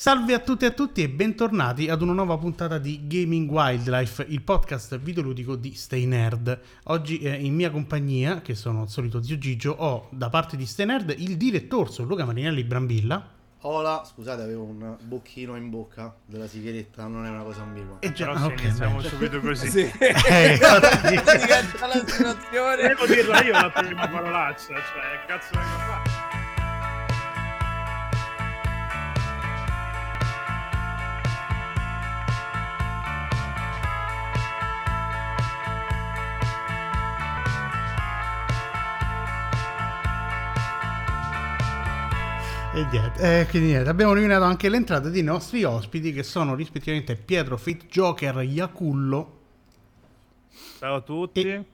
Salve a tutti e a tutti e bentornati ad una nuova puntata di Gaming Wildlife, il podcast videoludico di Stay Nerd. Oggi eh, in mia compagnia, che sono il solito zio Gigio, ho da parte di Stay Nerd il direttore Luca Marinelli Brambilla. Hola, scusate, avevo un bocchino in bocca della sigaretta, non è una cosa ambigua. E già, Però ok, siamo subito così. sì. eh, diventa la situazione. Devo dirla io la prima parolaccia, cioè, cazzo vengo a E niente, eh, quindi niente, abbiamo eliminato anche l'entrata dei nostri ospiti che sono rispettivamente Pietro Fit Joker Iacullo. Ciao a tutti. E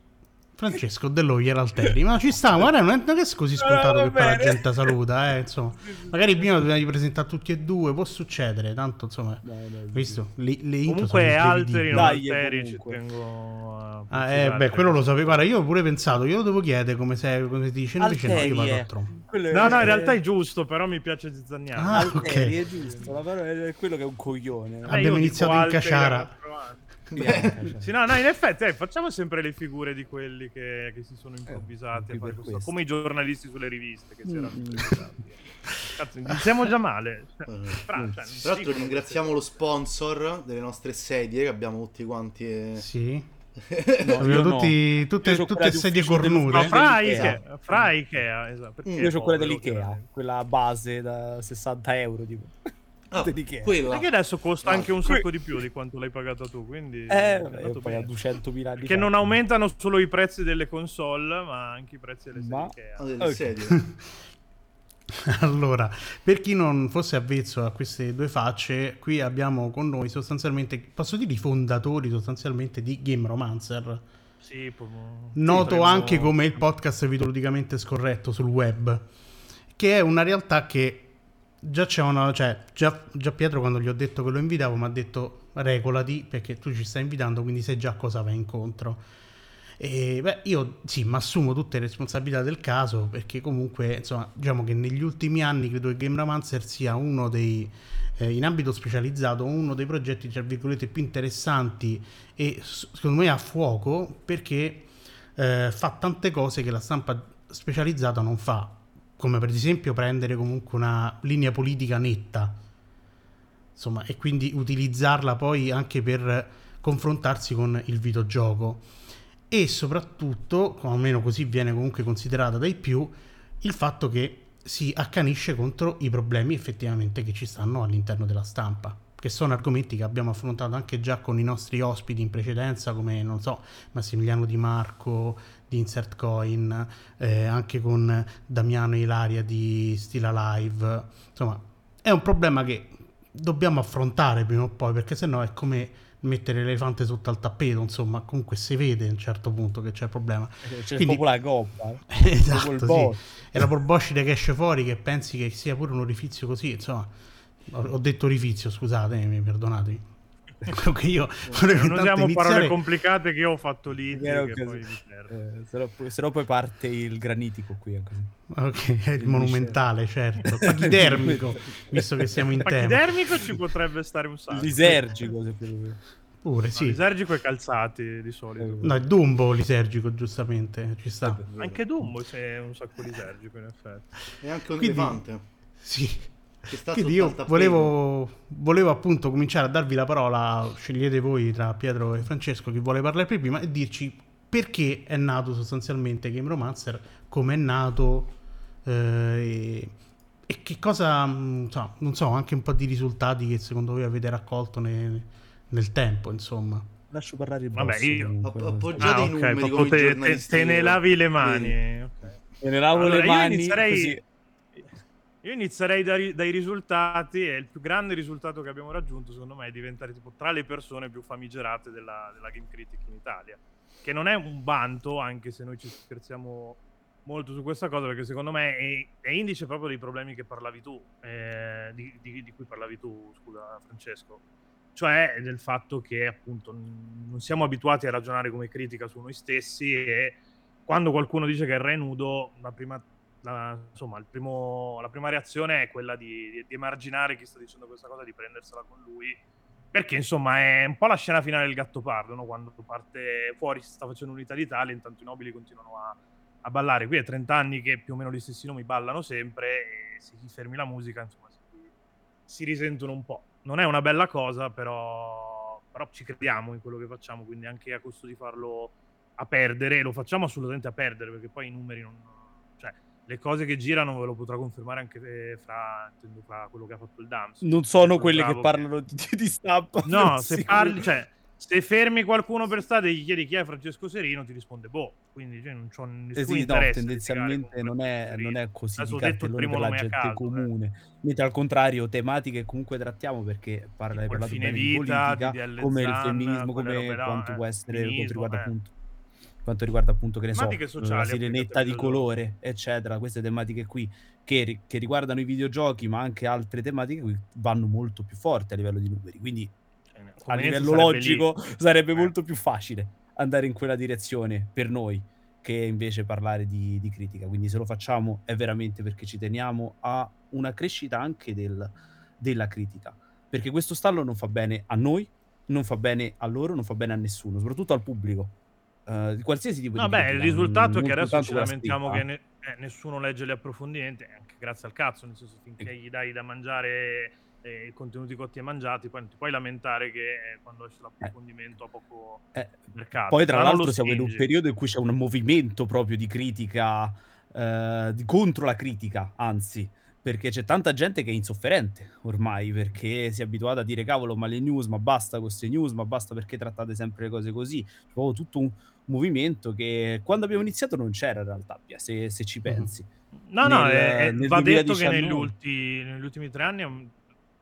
Francesco dello Alteri. Ma ci sta, guarda, non è, che è così scontato no, che poi la gente saluta, eh, insomma. Magari prima dobbiamo presentare tutti e due, può succedere, tanto insomma, dai, dai, visto, le, le Comunque alteri, non alteri, ci tengo a... Ah, eh, beh, quello lo sapevo, guarda, io ho pure pensato, io lo devo chiedere come, se, come si dice, invece no, io vado a troppo. No, no, in realtà è giusto, però mi piace zizzagnare. Ah, Alteri, okay. è giusto, la parola è quello che è un coglione. Eh, Abbiamo iniziato in Caciara. Cioè. sì, no, no, in effetti eh, facciamo sempre le figure di quelli che, che si sono improvvisati eh, questo, come i giornalisti sulle riviste che si erano mm. improvvisati. Cazzo, iniziamo già male. Fra, cioè, Tra l'altro ringraziamo lo sponsor delle nostre sedie che abbiamo tutti quanti. E... Sì. No, Avevo tutti, no. tutte, tutte sedie cornute. No, fra Ikea, fra Ikea esatto. Io ho quella dell'Ikea, quella base da 60 euro. Tipo. Ah, quella. Perché adesso costa anche un sacco di più di quanto l'hai pagata tu, quindi... Eh, io poi a 200.000 anni Che non aumentano solo i prezzi delle console, ma anche i prezzi delle ma... sedie. Ah, delle sedie. allora, per chi non fosse avvezzo a queste due facce, qui abbiamo con noi sostanzialmente, posso dire i fondatori sostanzialmente di Game Romancer. Sì, proprio... Noto sì, anche come il podcast videoludicamente scorretto sul web, che è una realtà che già c'è una. Cioè, già, già Pietro, quando gli ho detto che lo invitavo, mi ha detto regolati perché tu ci stai invitando, quindi sai già cosa va incontro. E beh, io sì, mi assumo tutte le responsabilità del caso perché comunque, insomma, diciamo che negli ultimi anni credo che Game Romancer sia uno dei, eh, in ambito specializzato, uno dei progetti, tra virgolette, più interessanti e secondo me a fuoco perché eh, fa tante cose che la stampa specializzata non fa come per esempio prendere comunque una linea politica netta, insomma, e quindi utilizzarla poi anche per confrontarsi con il videogioco. E soprattutto, almeno così viene comunque considerata dai più, il fatto che si accanisce contro i problemi effettivamente che ci stanno all'interno della stampa che sono argomenti che abbiamo affrontato anche già con i nostri ospiti in precedenza, come non so, Massimiliano Di Marco, di Insert Coin, eh, anche con Damiano e Ilaria di Stila Live. Insomma, è un problema che dobbiamo affrontare prima o poi, perché sennò è come mettere l'elefante sotto al tappeto, insomma, comunque si vede a un certo punto che c'è il problema. Eh, c'è Quindi, la gobba. esatto, sì. È la borboscide che esce fuori che pensi che sia pure un orifizio così, insomma. Ho detto orifizio, scusate, mi perdonatemi. Quello che io non usiamo iniziare... parole complicate che io ho fatto lì. Che che poi eh, se, no, se, no, poi parte il granitico qui. Ok, è il monumentale, certo. Pachidermico, visto che siamo in tema. Pachidermico ci potrebbe stare un sacco. Lisergico, se più Pure, sì. No, lisergico e calzati di solito. No, è Dumbo lisergico, giustamente. Ci sta. Anche Dumbo c'è un sacco lisergico, in effetti. E anche un Quindi, elefante. Sì. Quindi io volevo, volevo, appunto cominciare a darvi la parola, scegliete voi tra Pietro e Francesco chi vuole parlare per prima e dirci perché è nato sostanzialmente Game Romancer, come è nato eh, e, e, che cosa, insomma, non so, anche un po' di risultati che secondo voi avete raccolto nel, nel tempo, insomma. Lascio parlare il Vabbè, io appoggiate ah, i numeri okay, come te, te, te, ne lavi le mani. Okay. Te ne lavo allora, le mani inizierei... io inizierei dai, dai, risultati e il più grande risultato che abbiamo raggiunto secondo me è diventare tipo tra le persone più famigerate della, della Game Critic in Italia. Che non è un vanto, anche se noi ci scherziamo molto su questa cosa, perché secondo me è, è indice proprio dei problemi che parlavi tu, eh, di, di, di, cui parlavi tu, scusa Francesco. Cioè del fatto che appunto non siamo abituati a ragionare come critica su noi stessi e quando qualcuno dice che il re è nudo, la prima la, insomma, primo, la prima reazione è quella di, di, di, emarginare chi sta dicendo questa cosa, di prendersela con lui. Perché insomma è un po' la scena finale del Gattopardo, no? quando parte fuori si sta facendo unità d'Italia, intanto i nobili continuano a, a, ballare. Qui è 30 anni che più o meno gli stessi nomi ballano sempre e se ti fermi la musica insomma si, si risentono un po'. Non è una bella cosa, però, però ci crediamo in quello che facciamo, quindi anche a costo di farlo a perdere, lo facciamo assolutamente a perdere perché poi i numeri non le cose che girano ve lo potrà confermare anche eh, fra, fra quello che ha fatto il Dams. Non sono quelle che parlano che... di, di stampa. No, se parli, cioè, se fermi qualcuno per strada e gli chiedi chi è Francesco Serino, ti risponde boh. Quindi cioè, non c'ho nessun eh sì, interesse. No, tendenzialmente non è, non è, così Adesso di cartellone per la gente caso, comune. Eh. Mentre al contrario, tematiche comunque trattiamo perché parla, hai parlato bene vita, di politica, come il femminismo, come quanto può essere, quanto riguarda eh. appunto quanto riguarda appunto che ne so, sociali, la sirenetta di colore, eccetera, queste tematiche qui che, che, riguardano i videogiochi, ma anche altre tematiche qui vanno molto più forti a livello di numeri. Quindi cioè, a livello logico lì. sarebbe eh. molto più facile andare in quella direzione per noi che invece parlare di, di, critica. Quindi se lo facciamo è veramente perché ci teniamo a una crescita anche del, della critica. Perché questo stallo non fa bene a noi, non fa bene a loro, non fa bene a nessuno, soprattutto al pubblico uh, di qualsiasi tipo no, di Vabbè, il risultato è che adesso ci lamentiamo che ne, eh, nessuno legge gli approfondimenti, anche grazie al cazzo, nel senso finché gli dai da mangiare eh, i contenuti cotti e mangiati, poi non ti puoi lamentare che eh, quando esce l'approfondimento ha poco eh, mercato. Poi tra l'altro siamo in un periodo in cui c'è un movimento proprio di critica, eh, di, contro la critica, anzi perché c'è tanta gente che è insofferente ormai perché si è abituata a dire cavolo ma le news ma basta queste news ma basta perché trattate sempre le cose così. C'è proprio tutto un, movimento che quando abbiamo iniziato non c'era in realtà, se, se ci pensi. No, nel, no, è, nel va 2019... detto che negli, ulti, negli, ultimi tre anni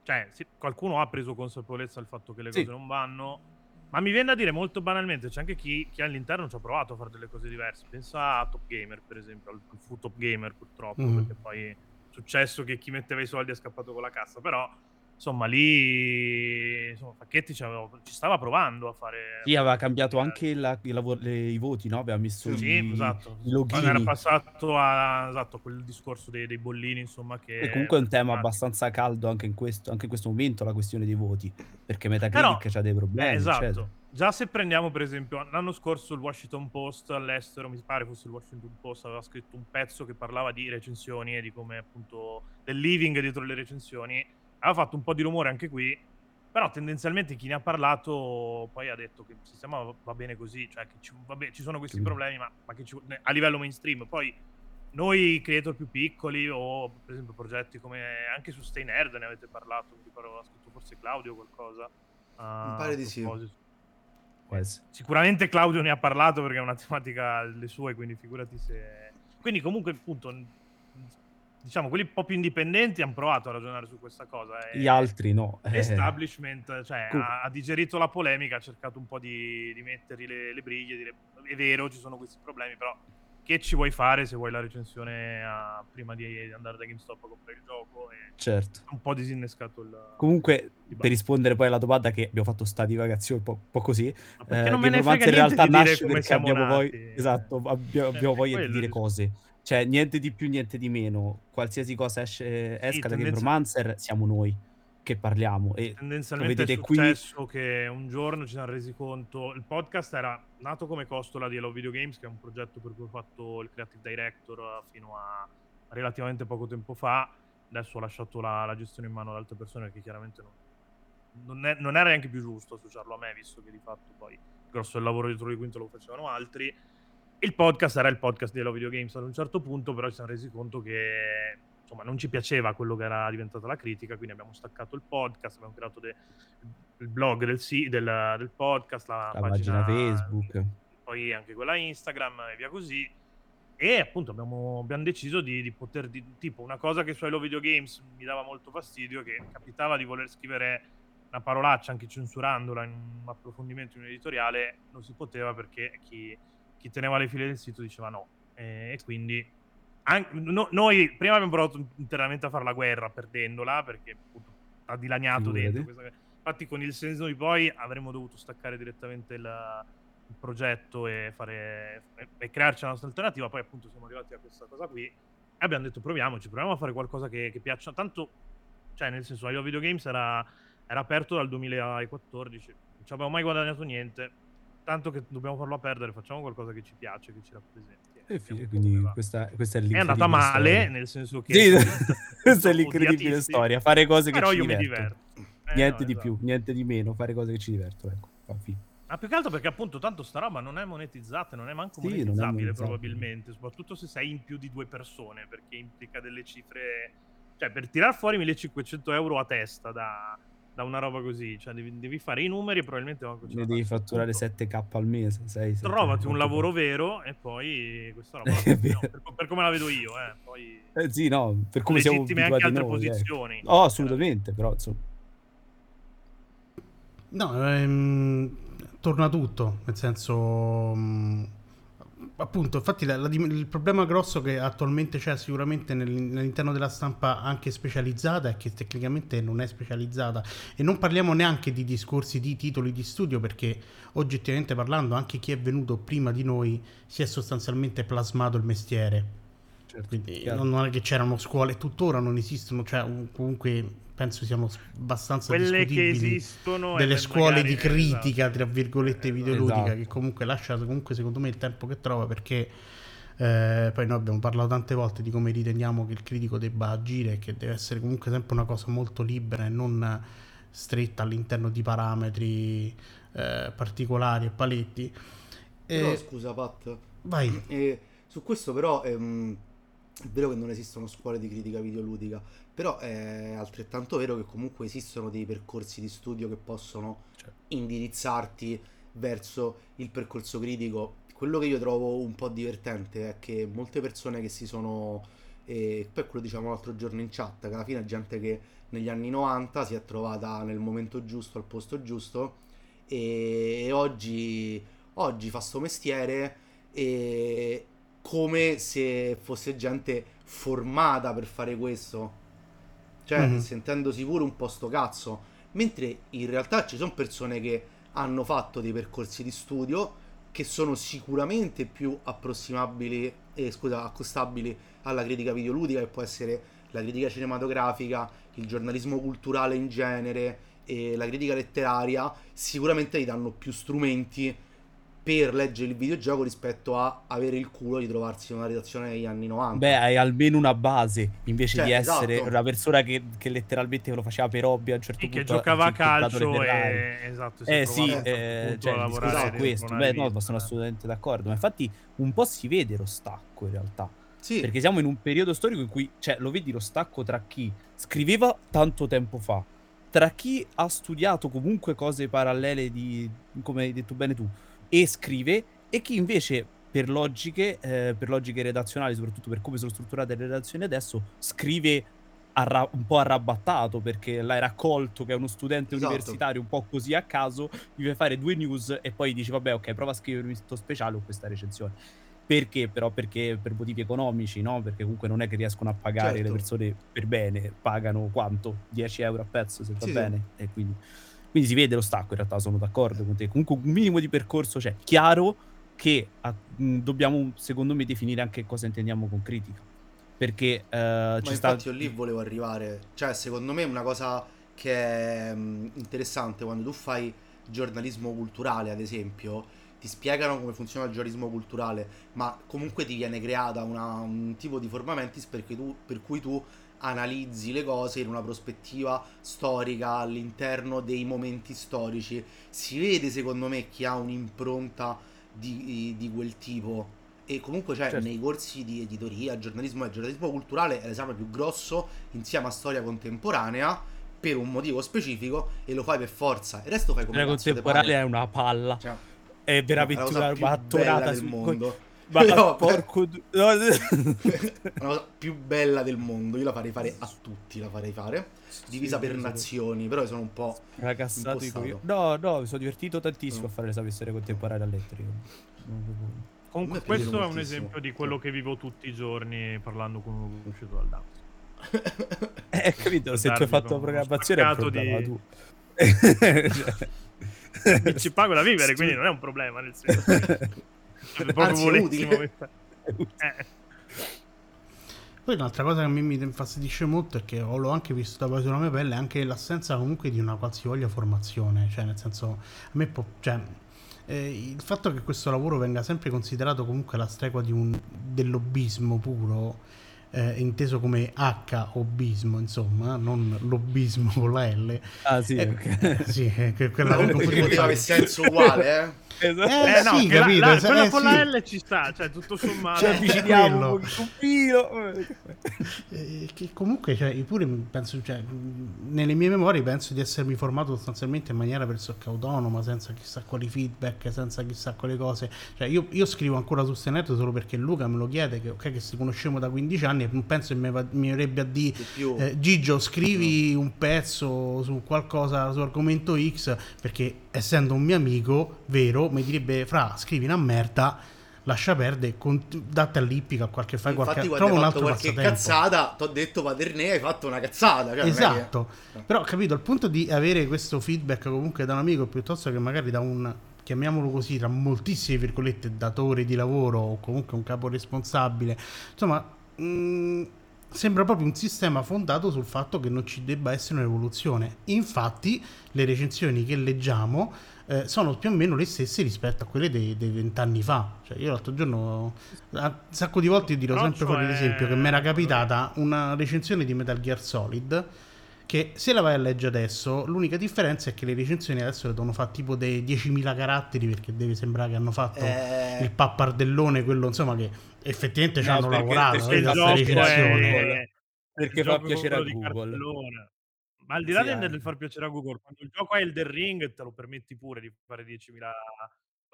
cioè, sì, qualcuno ha preso consapevolezza del fatto che le cose sì. non vanno, ma mi viene da dire molto banalmente, c'è anche chi, chi, all'interno ci ha provato a fare delle cose diverse. Pensa a Top Gamer, per esempio, al fu Top Gamer purtroppo, mm. perché poi è successo che chi metteva i soldi è scappato con la cassa, però insomma lì insomma, Facchetti ci, aveva, ci, stava provando a fare sì aveva cambiato anche la, i, lavori, le, i, voti no? aveva messo sì, i, esatto. i login era passato a esatto, quel discorso dei, dei, bollini insomma che e comunque è un tema abbastanza caldo anche in, questo, anche in questo momento la questione dei voti perché Metacritic ha dei problemi eh, esatto eccetera. Già se prendiamo per esempio l'anno scorso il Washington Post all'estero, mi pare fosse il Washington Post, aveva scritto un pezzo che parlava di recensioni e di come appunto del living dietro le recensioni aveva fatto un po' di rumore anche qui, però tendenzialmente chi ne ha parlato poi ha detto che il sistema va bene così, cioè che ci, vabbè, ci sono questi problemi, ma, ma che ci, a livello mainstream. Poi noi creator più piccoli o per esempio progetti come anche su Stay Nerd ne avete parlato, mi ricordo ha scritto forse Claudio o qualcosa. Uh, mi pare di sì. Sicuramente Claudio ne ha parlato perché è una tematica le sue, quindi figurati se... Quindi comunque appunto diciamo, quelli un po' più indipendenti hanno provato a ragionare su questa cosa. E Gli altri no. L'establishment cioè, ha, ha, digerito la polemica, ha cercato un po' di, di mettergli le, le briglie, dire è vero, ci sono questi problemi, però che ci vuoi fare se vuoi la recensione a, prima di andare da GameStop a comprare il gioco? E certo. Un po' disinnescato il... Comunque, per rispondere poi alla domanda che abbiamo fatto sta divagazione un po', po così, eh, non me ne frega in realtà nasce perché abbiamo poi... Esatto, abbiamo, abbiamo cioè, voglia di dire cose. Cioè, niente di più, niente di meno. Qualsiasi cosa esce, esca sì, da Game Romancer, siamo noi che parliamo. E tendenzialmente vedete è successo qui... che un giorno ci siamo resi conto. Il podcast era nato come costola di Hello Video Games, che è un progetto per cui ho fatto il creative director fino a relativamente poco tempo fa. Adesso ho lasciato la, la gestione in mano ad altre persone, perché chiaramente non, non, è, non, era neanche più giusto associarlo a me, visto che di fatto poi il grosso del lavoro dietro di quinto lo facevano altri il podcast era il podcast di Hello Video Games ad un certo punto, però ci siamo resi conto che insomma non ci piaceva quello che era diventata la critica, quindi abbiamo staccato il podcast, abbiamo creato de- il blog del, del, del podcast, la, la pagina, pagina, Facebook, poi anche quella Instagram e via così. E appunto abbiamo, abbiamo deciso di, di poter, di, tipo una cosa che su Hello Video Games mi dava molto fastidio, che capitava di voler scrivere una parolaccia anche censurandola in un approfondimento in un editoriale, non si poteva perché chi chi teneva le file del sito diceva no. E quindi anche, no, noi prima abbiamo provato internamente a fare la guerra perdendola perché appunto, ha dilaniato dentro questa... Infatti con il senso di poi avremmo dovuto staccare direttamente il, il progetto e, fare, e, e crearci la nostra alternativa. Poi appunto siamo arrivati a questa cosa qui. E E abbiamo detto proviamoci, proviamo a fare qualcosa che, che piaccia. Tanto, cioè nel senso, Io Video Games era, era aperto dal 2014, non ci abbiamo mai guadagnato niente, tanto che dobbiamo farlo a perdere, facciamo qualcosa che ci piace, che ci rappresenti. E fine, quindi questa, questa, è È andata male, storia. nel senso che... Sì, questa è l'incredibile storia, fare cose che Però ci io divertono. mi diverto. Eh, niente no, di esatto. più, niente di meno, fare cose che ci divertono, ecco. Ma più che altro perché appunto tanto sta roba non è monetizzata, non è manco sì, monetizzabile, è monetizzabile probabilmente, soprattutto se sei in più di due persone, perché implica delle cifre... Cioè, per tirar fuori 1500 euro a testa da, da una roba così. Cioè, devi, devi, fare i numeri e probabilmente manco Ne devi fatturare Punto. 7k al mese. 6, Trovati un lavoro vero e poi questa roba no, per, per, come la vedo io. Eh, poi... eh sì, no, per come siamo abituati anche altre noi, posizioni. Eh. Oh, assolutamente, però insomma. No, ehm, torna tutto, nel senso... Mh appunto, infatti la, la, il problema grosso che attualmente c'è sicuramente nell'interno della stampa anche specializzata è che tecnicamente non è specializzata e non parliamo neanche di discorsi di titoli di studio perché oggettivamente parlando anche chi è venuto prima di noi si è sostanzialmente plasmato il mestiere. Certo, Quindi non è che c'erano scuole, tuttora non esistono, cioè comunque penso siano abbastanza quelle che esistono delle scuole di critica esatto. tra virgolette videoludica esatto. che comunque lascia comunque secondo me il tempo che trova perché eh, poi noi abbiamo parlato tante volte di come riteniamo che il critico debba agire e che deve essere comunque sempre una cosa molto libera e non stretta all'interno di parametri eh, particolari e paletti però scusa Pat vai eh, su questo però ehm, è vero che non esistono scuole di critica videoludica però è altrettanto vero che comunque esistono dei percorsi di studio che possono certo. indirizzarti verso il percorso critico. Quello che io trovo un po' divertente è che molte persone che si sono, e poi quello diciamo l'altro giorno in chat, che alla fine è gente che negli anni 90 si è trovata nel momento giusto, al posto giusto e oggi, oggi fa sto mestiere e come se fosse gente formata per fare questo cioè mm-hmm. sentendosi pure un po' sto cazzo. Mentre in realtà ci sono persone che hanno fatto dei percorsi di studio che sono sicuramente più approssimabili, eh, scusa, accostabili alla critica videoludica, che può essere la critica cinematografica, il giornalismo culturale in genere e la critica letteraria, sicuramente gli danno più strumenti per leggere il videogioco rispetto a avere il culo di trovarsi in una redazione negli anni 90. Beh, hai almeno una base invece cioè, di essere esatto. una persona che, che, letteralmente lo faceva per hobby a un certo sì, punto. Che giocava a calcio e... Esatto, eh sì, eh, cioè, è questo. Beh, no, sono assolutamente d'accordo. Ma infatti un po' si vede lo stacco in realtà. Sì. Perché siamo in un periodo storico in cui, cioè, lo vedi lo stacco tra chi scriveva tanto tempo fa, tra chi ha studiato comunque cose parallele di, come hai detto bene tu, e scrive e chi invece per logiche, eh, per logiche redazionali, soprattutto per come sono strutturate le redazioni adesso, scrive arra- un po' arrabattato perché l'hai raccolto che è uno studente esatto. universitario un po' così a caso, gli fai fare due news e poi dici vabbè ok prova a scrivermi questo speciale o questa recensione. Perché però? Perché per motivi economici, no? Perché comunque non è che riescono a pagare certo. le persone per bene, pagano quanto? 10 euro a pezzo se va sì, bene. Sì. E quindi quindi si vede lo stacco, in realtà sono d'accordo con te. Comunque un minimo di percorso c'è. Chiaro che a, mh, dobbiamo, secondo me, definire anche cosa intendiamo con critica. Perché uh, Ma ci sta... io lì volevo arrivare. Cioè, secondo me una cosa che è mh, interessante quando tu fai giornalismo culturale, ad esempio, ti spiegano come funziona il giornalismo culturale, ma comunque ti viene creata una, un tipo di formamentis tu, per cui tu analizzi le cose in una prospettiva storica all'interno dei momenti storici. Si vede secondo me chi ha un'impronta di, di quel tipo. E comunque c'è certo. nei corsi di editoria, giornalismo e giornalismo culturale è l'esame più grosso insieme a storia contemporanea per un motivo specifico e lo fai per forza. Il resto fai come La contemporanea è una palla. Cioè, è veramente una battonata del mondo. Ma no, porco... No. la cosa più bella del mondo, io la farei fare a tutti, la farei fare, divisa sì, per nazioni, però sono un po'... Ragazzato io. No, no, mi sono divertito tantissimo no. a fare l'esame storia contemporanea a lettere. Comunque questo è un esempio di quello che vivo tutti i giorni parlando con uno uscito dal DAO. eh, capito, se tu hai fatto la programmazione è un problema di... tu. ci pago da vivere, quindi non è un problema, nel senso. Proprio Anzi, utile. Eh. Poi un'altra cosa che a me mi infastidisce molto è che ho, l'ho anche visto da poi sulla mia pelle anche l'assenza comunque di una qualsivoglia formazione, cioè nel senso a me può, cioè, eh, il fatto che questo lavoro venga sempre considerato comunque la stregua di un, del lobbismo puro eh, inteso come H obismo, insomma, non lobbismo con la L. Ah, sì, eh, okay. sì, che quella no, poteva avere senso uguale, eh. Esatto. Eh, eh, no, sì, capito, la, la, quella eh, con sì. la L ci sta, cioè tutto sommato. Ci avviciniamo un filo. Eh, che comunque, cioè, io pure penso, cioè, nelle mie memorie penso di essermi formato sostanzialmente in maniera pressoché autonoma, senza chissà quali feedback, senza chissà quali cose. Cioè, io, io scrivo ancora su Stenet solo perché Luca me lo chiede, che, okay, che si conosciamo da 15 anni non penso che mi, mi avrebbe a dire eh, Gigio, scrivi un pezzo su qualcosa, su argomento X, perché essendo un mio amico vero, mi direbbe fra scrivi una merda lascia perdere, date all'ippica qualche fai qualche trova un altro qualche cazzata, ti ho detto Padernè hai fatto una cazzata, cioè esatto. Che... Però capito, al punto di avere questo feedback comunque da un amico piuttosto che magari da un chiamiamolo così, tra moltissime virgolette datore di lavoro o comunque un capo responsabile, insomma, mh, mm, sembra proprio un sistema fondato sul fatto che non ci debba essere un'evoluzione. Infatti, le recensioni che leggiamo eh, sono più o meno le stesse rispetto a quelle dei vent'anni fa. Cioè, io l'altro giorno, un sacco di volte dirò sempre fuori l'esempio che mi era capitata una recensione di Metal Gear Solid che se la vai a leggere adesso l'unica differenza è che le recensioni adesso le devono fare tipo dei 10.000 caratteri perché deve sembrare che hanno fatto eh... il pappardellone quello insomma che effettivamente no, ci hanno lavorato perché, perché, è... perché fa piacere a Google. ma al di là sì, del, del far piacere a Google, quando il gioco è il The Ring, te lo permetti pure di fare 10.000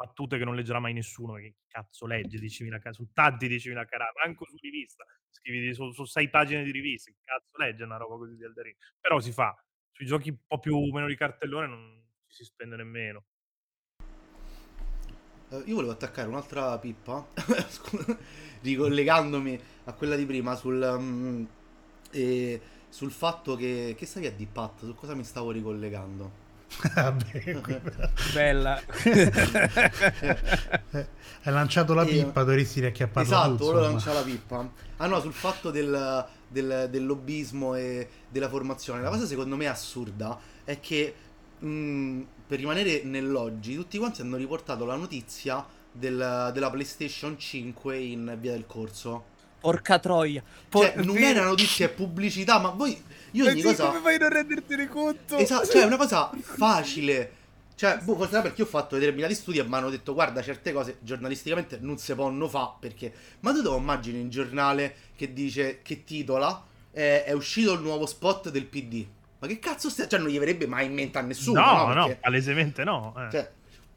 battute che non leggerà mai nessuno. Che cazzo legge 10.000 caratteri? Su tanti 10.000 caratteri, manco su rivista. Scrivi su, su sei pagine di rivista. Che cazzo legge una roba così di Elden Ring? Però si fa. Sui giochi un po' più meno di cartellone non ci si spende nemmeno. Uh, io volevo attaccare un'altra pippa, ricollegandomi a quella di prima sul... Um, eh, sul fatto che... Che stavi a Pat? Su cosa mi stavo ricollegando? Bella. Hai lanciato la pippa, dovresti riacchiapparla Esatto, volevo lanciare la pippa. Ah no, sul fatto del, del, del lobbismo e della formazione. La cosa secondo me assurda è che mh, per rimanere nell'oggi tutti quanti hanno riportato la notizia del, della PlayStation 5 in via del corso. Porca troia. Por- cioè, non era notizia, è pubblicità, ma voi... Io ogni cosa... come fai a non rendertene conto? Esatto, cioè è una cosa facile. Cioè, boh, forse perché io ho fatto determinati studi e mi hanno detto, guarda, certe cose giornalisticamente non si possono fare, perché... Ma tu te lo immagini un giornale che dice, che titola, eh, è uscito il nuovo spot del PD. Ma che cazzo stai... Cioè, non gli verrebbe mai in mente a nessuno, no? No, perché... no, palesemente no. Eh. Cioè,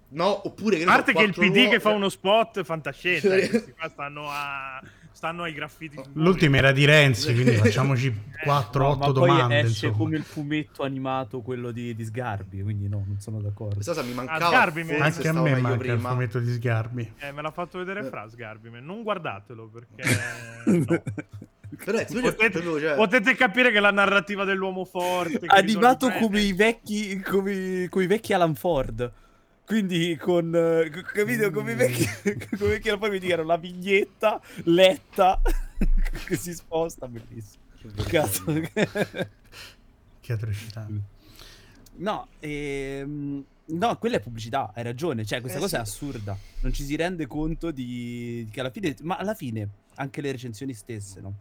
no, oppure che... A parte so, che il PD nuovo... che fa uno spot, fantascienza, questi qua stanno a stanno ai graffiti. L'ultima era di Renzi, quindi facciamoci 4-8 no, domande. esce insomma. come il fumetto animato quello di, di, Sgarbi, quindi no, non sono d'accordo. Questa cosa mi mancava. Ah, Sgarbi Anche a me manca prima. il fumetto di Sgarbi. Eh, me l'ha fatto vedere eh. Fra Sgarbi, non guardatelo perché... no. Però è, potete, cioè... potete, capire che la narrativa dell'uomo forte animato come i vecchi come, come i vecchi Alan Ford quindi con, uh, capito, come vecchi, come vecchi poi mi dicono la vignetta letta che si sposta, bellissimo. Cazzo. che atrocità. No, ehm, no, quella è pubblicità, hai ragione, cioè questa eh, cosa sì. è assurda, non ci si rende conto di, che alla fine, ma alla fine anche le recensioni stesse, no?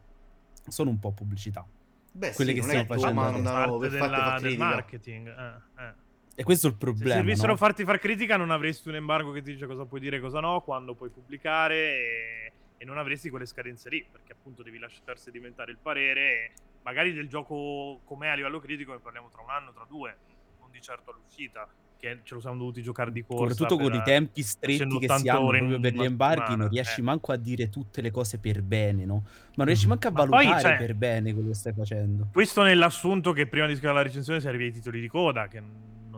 Sono un po' pubblicità. Beh, quelle sì, che stiamo facendo. Mandano per della, del marketing. Eh, eh. E questo è il problema. Se servissero no? farti far critica, non avresti un embargo che ti dice cosa puoi dire e cosa no, quando puoi pubblicare e, e, non avresti quelle scadenze lì, perché appunto devi lasciare sedimentare il parere. magari del gioco com'è a livello critico ne parliamo tra un anno, tra due, non di certo all'uscita, che ce lo siamo dovuti giocare di corsa. Soprattutto con i tempi stretti che si hanno proprio per gli embarghi, non riesci eh. manco a dire tutte le cose per bene, no? Ma non riesci manco a valutare poi, cioè, per bene quello che stai facendo. Questo nell'assunto che prima di scrivere la recensione serve ai titoli di coda, che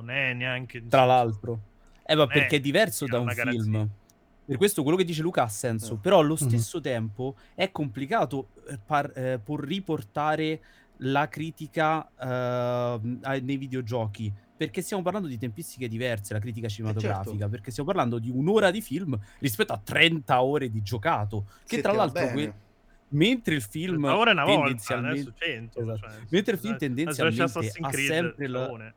non è neanche... Tra l'altro. Eh, ma perché è, diverso da un film. Per questo quello che dice Luca ha senso, eh. però allo mhm. stesso mm-hmm. tempo è complicato eh, par- eh, riportare la critica eh, nei videogiochi, perché stiamo parlando di tempistiche diverse, la critica cinematografica, certo. perché stiamo parlando di un'ora di film rispetto a 30 ore di giocato, che Se tra l'altro... Que- Mentre il film ora è una volta, adesso 100. Esatto. Cioè, Mentre il film tendenzialmente ha sempre la...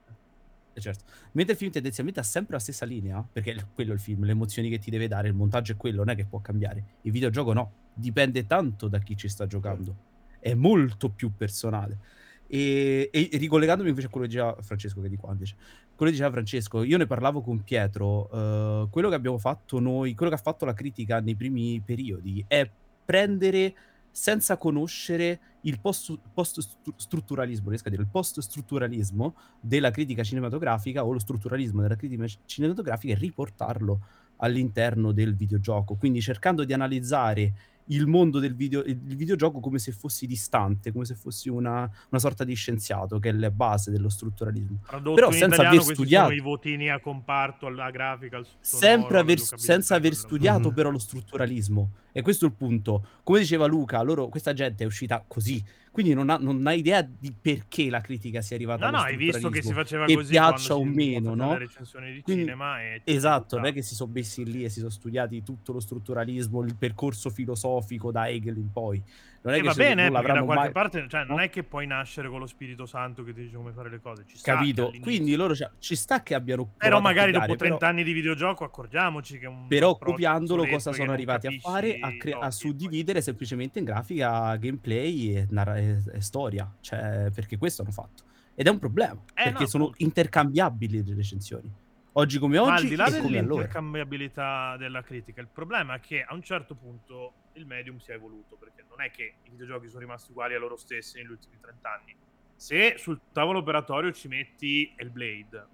Eh, certo. Mentre il film tendenzialmente ha sempre la stessa linea, perché è quello è il film, le emozioni che ti deve dare, il montaggio è quello, non è che può cambiare. Il videogioco no, dipende tanto da chi ci sta giocando. È molto più personale. E, e, ricollegandomi invece a quello che diceva Francesco, che di qua invece, quello che diceva Francesco, io ne parlavo con Pietro, uh, quello che abbiamo fatto noi, quello che ha fatto la critica nei primi periodi è prendere senza conoscere il post-strutturalismo, riesco a dire, il post-strutturalismo della critica cinematografica o lo strutturalismo della critica cinematografica e riportarlo all'interno del videogioco, quindi cercando di analizzare il mondo del video, il videogioco come se fossi distante, come se fossi una, una sorta di scienziato, che è la base dello strutturalismo. Tradotto Però senza aver studiato i votini a comparto, alla grafica, al sonoro, sempre aver, senza aver studiato mm. però lo strutturalismo. E questo è il punto. Come diceva Luca, loro, questa gente è uscita così. Quindi non ha, non ha idea di perché la critica sia arrivata No, no, hai visto che si faceva e così piaccia o meno, no? Le recensioni di Quindi, cinema e Esatto, non è che si sono messi lì e si sono studiati tutto lo strutturalismo, il percorso filosofico da Hegel in poi. Non è e che va bene, perché da qualche mai... parte, cioè, non è che puoi nascere con lo Spirito Santo che ti dice come fare le cose. Ci Capito? Quindi loro cioè, ci sta che abbiano. Però magari dopo 30 però... anni di videogioco accorgiamoci che un. Però copiandolo, cosa sono arrivati a fare? A, cre- a suddividere semplicemente in grafica, gameplay e, narra- e, e storia. Cioè, perché questo hanno fatto. Ed è un problema. Eh, perché no, sono molto. intercambiabili le recensioni oggi come oggi. Ma al di là dell'intercambiabilità allora. della critica, il problema è che a un certo punto il medium si è evoluto, perché non è che i videogiochi sono rimasti uguali a loro stessi negli ultimi 30 anni. Se sul tavolo operatorio ci metti il Blade,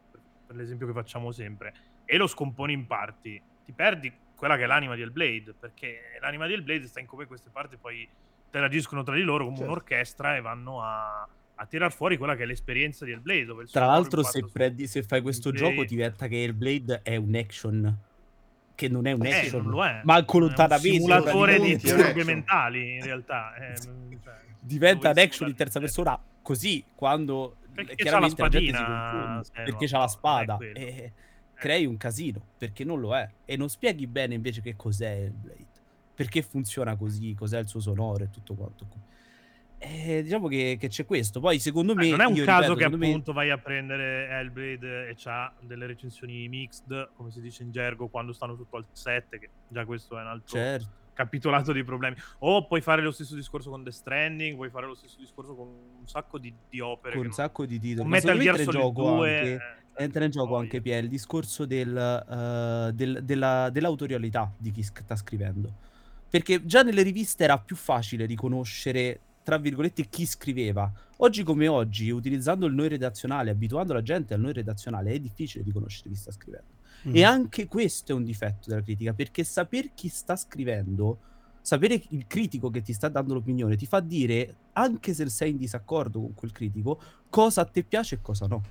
per l'esempio che facciamo sempre, e lo scomponi in parti, ti perdi quella che è l'anima di Hellblade, perché l'anima di Hellblade sta in come queste parti poi interagiscono tra di loro come certo. un'orchestra e vanno a, a tirar fuori quella che è l'esperienza di Hellblade. Tra l'altro, se, prendi, se, fai questo gioco, diventa che Hellblade è un action che non è un eh, action, non è. ma lontanamente un simulatore di disturbi mentali in realtà eh, cioè, diventa un action in terza persona così quando perché chiaramente c'ha la, spadina, la perché c'ha la spada e eh. crei un casino perché non lo è. E non spieghi bene invece che cos'è il Blade perché funziona così cos'è il suo sonoro e tutto quanto eh, diciamo che, che, c'è questo. Poi, secondo me. non è un caso ripeto, che appunto me... vai a prendere Hellblade e c'ha delle recensioni mixed, come si dice in gergo, quando stanno sotto al 7, che già questo è un altro certo. capitolato di problemi. O puoi fare lo stesso discorso con The Stranding, puoi fare lo stesso discorso con un sacco di, di opere. Con un sacco di titoli. Con Metal Gear Solid 2. Anche, eh, entra in gioco anche, Pia, il discorso del, uh, del, della, dell'autorialità di chi sta scrivendo. Perché già nelle riviste era più facile riconoscere tra virgolette, chi scriveva. Oggi come oggi, utilizzando il noi redazionale, abituando la gente al noi redazionale, è difficile riconoscere chi sta scrivendo. Mm. E anche questo è un difetto della critica, perché sapere chi sta scrivendo, sapere il critico che ti sta dando l'opinione, ti fa dire, anche se sei in disaccordo con quel critico, cosa a te piace e cosa no.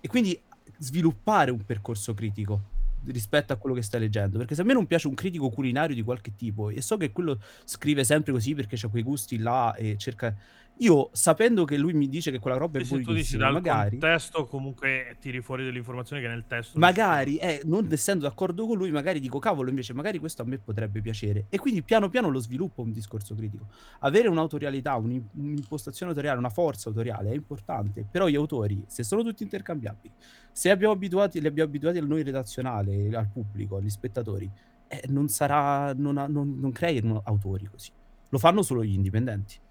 E quindi sviluppare un percorso critico rispetto a quello che stai leggendo. Perché se a me non piace un critico culinario di qualche tipo e so che quello scrive sempre così perché ha quei gusti là e cerca io sapendo che lui mi dice che quella roba è buonissima, tu dici dal magari... testo comunque tiri fuori delle informazioni che nel testo... Magari, eh, non essendo d'accordo con lui, magari dico, cavolo, invece magari questo a me potrebbe piacere. E quindi piano piano lo sviluppo un discorso critico. Avere un'autorialità, un'impostazione autoriale, una forza autoriale è importante, però gli autori, se sono tutti intercambiabili, se abbiamo abituati, li abbiamo abituati al noi redazionale, al pubblico, agli spettatori, eh, non sarà, non, non, non creano autori così. Lo fanno solo gli indipendenti.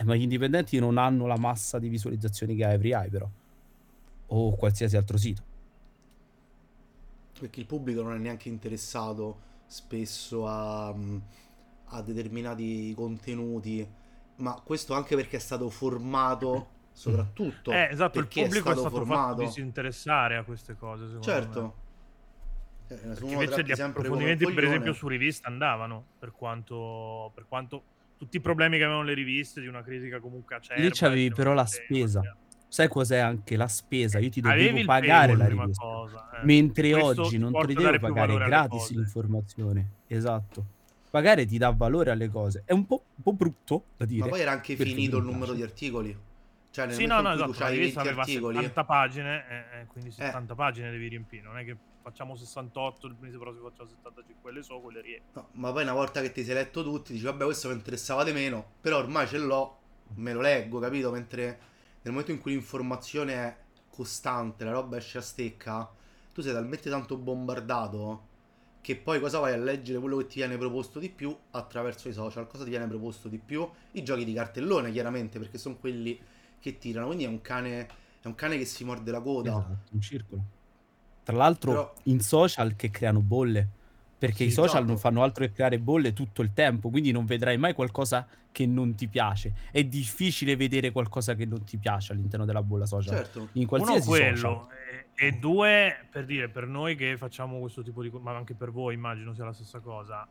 Eh, ma gli indipendenti non hanno la massa di visualizzazioni che ha EveryEye, però. O qualsiasi altro sito. Perché il pubblico non è neanche interessato spesso a, mm, a determinati contenuti, ma questo anche perché è stato formato soprattutto eh, esatto, il pubblico è stato, è stato formato. disinteressare a queste cose certo. eh, invece gli approfondimenti per esempio su rivista andavano per quanto, per quanto tutti i problemi che avevano le riviste di una critica comunque acerba. Lì c'avevi però la spesa. Sai cos'è anche la spesa? Io ti dovevo pagare la rivista. Cosa, eh. Mentre oggi non te li devo pagare gratis l'informazione. Esatto. Pagare ti dà valore alle cose. È un po', un po brutto da dire. Ma poi era anche finito il numero di articoli. Cioè, nel sì, no, no, esatto, la rivista aveva articoli. 70 pagine, eh, quindi 70 eh. pagine devi riempire, non è che facciamo 68, il mese prossimo facciamo 75, quelle so, quelle riempie. No, ma poi una volta che ti sei letto tutti, dici vabbè questo mi interessava di meno, però ormai ce l'ho, me lo leggo, capito? Mentre nel momento in cui l'informazione è costante, la roba esce a stecca, tu sei talmente tanto bombardato che poi cosa vai a leggere quello che ti viene proposto di più attraverso i social, cosa ti viene proposto di più? I giochi di cartellone chiaramente perché sono quelli che tirano, quindi è un cane, è un cane che si morde la coda. Esatto, un circolo. Tra l'altro Però... in social che creano bolle, perché sì, i social esatto. non fanno altro che creare bolle tutto il tempo, quindi non vedrai mai qualcosa che non ti piace. È difficile vedere qualcosa che non ti piace all'interno della bolla social. Certo. In qualsiasi Uno quello, social. E due, per dire, per noi che facciamo questo tipo di... ma anche per voi immagino sia la stessa cosa,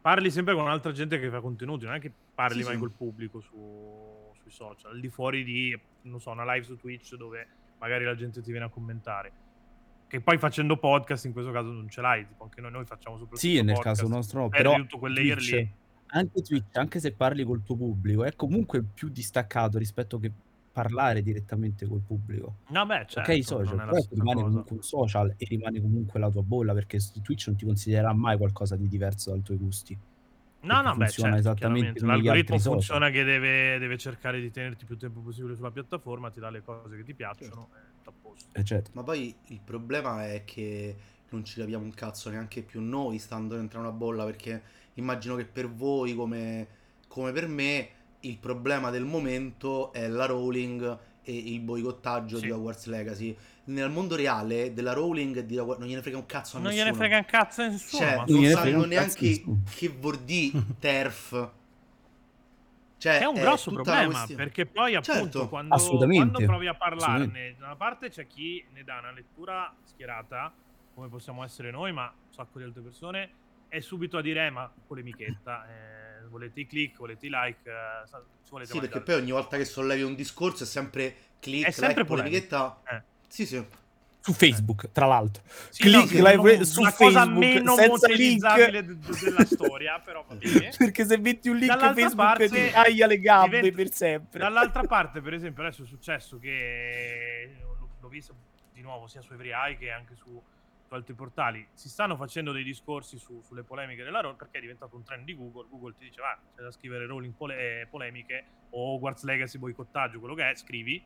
parli sempre con altra gente che fa contenuti, non è che parli sì, mai sì. col pubblico su, sui social, al di fuori di, non so, una live su Twitch dove magari la gente ti viene a commentare. Che poi facendo podcast in questo caso non ce l'hai, tipo anche noi, noi facciamo soprattutto Sì, nel caso nostro, però tutto Twitch, anche Twitch, anche se parli col tuo pubblico, è comunque più distaccato rispetto che parlare direttamente col pubblico. No, beh, certo, ok, social, però rimane cosa. comunque un social e rimane comunque la tua bolla perché Twitch non ti considererà mai qualcosa di diverso dai tuoi gusti. No, no, beh, certo, esattamente. L'algoritmo funziona social. che deve, deve, cercare di tenerti più tempo possibile sulla piattaforma, ti dà le cose che ti piacciono certo. Eh, certo. Ma poi il problema è che non ci capiamo un cazzo neanche più noi stando dentro una bolla perché immagino che per voi come, come per me il problema del momento è la Rowling e il boicottaggio sì. di Hogwarts Legacy. Nel mondo reale della Rowling di Hogwarts non gliene frega un cazzo a non nessuno. Non gliene frega un cazzo a nessuno. Cioè, non, non sanno neanche che vuol dire TERF. Cioè, è un grosso problema perché poi appunto certo. quando, quando, provi a parlarne da una parte c'è chi ne dà una lettura schierata come possiamo essere noi ma un sacco di altre persone e subito a dire eh, ma polemichetta eh, volete i click, volete i like. Eh, volete sì, perché poi ogni volta che sollevi un discorso è sempre click, è sempre like, polemichetta. Eh. Sì, sì. Su Facebook, tra l'altro. Sì, click, no, like, non, su Facebook, cosa meno monetizzabile della storia, però va bene. perché se metti un link a Facebook parte, ti taglia le gambe diventa, per sempre. Dall'altra parte, per esempio, adesso è successo che l'ho visto di nuovo sia su Every che anche su su altri portali si stanno facendo dei discorsi su, sulle polemiche della Rowling perché è diventato un trend di Google. Google ti dice, va, c'è da scrivere Rowling pole- polemiche o Hogwarts Legacy boicottaggio, quello che è, scrivi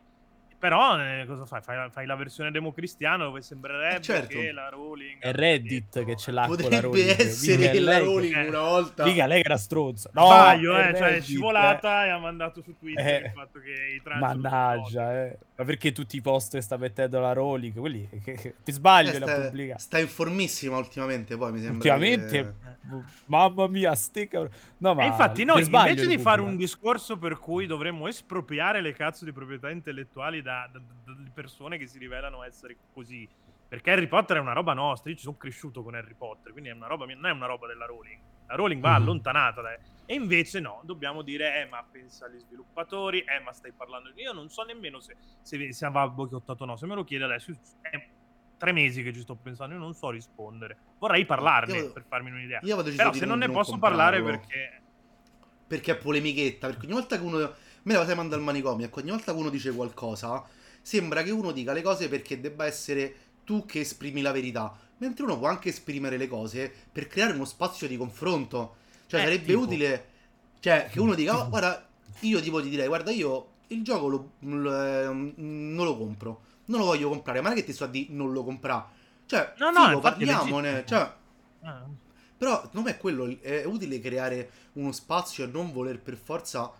però eh, cosa fai? fai? fai? la versione democristiana dove sembrerebbe eh, certo. che la Rowling... È Reddit che ce l'ha con la Rowling. Potrebbe essere Dica, la Rowling eh. una volta. Dica, lei era stronza. No, Sbaglio, eh, cioè è scivolata eh. e ha mandato su Twitter eh. il fatto che i trans... Mannaggia, eh. Ma perché tutti i post che sta mettendo la Rowling? Quelli che, che, ti sbaglio eh, la pubblica. Sta informissima ultimamente poi mi sembra. Ultimamente... Che... Mamma mia, stica... No, ma... E infatti noi invece di fare un discorso per cui dovremmo espropriare le cazzo di proprietà intellettuali da da, da, persone che si rivelano essere così. Perché Harry Potter è una roba nostra, io ci sono cresciuto con Harry Potter, quindi è una roba, non è una roba della Rowling. La Rowling va mm-hmm. allontanata da... E invece no, dobbiamo dire, eh ma pensa agli sviluppatori, eh ma stai parlando di... Io non so nemmeno se, se, se va boicottato o no, se me lo chiede adesso è tre mesi che ci sto pensando, io non so rispondere. Vorrei parlarne io, per farmi un'idea. Io Però se non ne non posso comprarlo. parlare perché... Perché è polemichetta, perché ogni volta che uno me la cosa manda al manicomio. Ecco, ogni volta che uno dice qualcosa, sembra che uno dica le cose perché debba essere tu che esprimi la verità. Mentre uno può anche esprimere le cose per creare uno spazio di confronto. Cioè, eh, sarebbe tipo. utile. Cioè, che uno dica, oh, guarda, io tipo ti direi, guarda, io il gioco lo, lo, eh, non lo compro. Non lo voglio comprare. Ma non è che ti sto a dire non lo comprare. Cioè, no, no, figo, parliamone. Cioè, ah. Però non è quello. È utile creare uno spazio e non voler per forza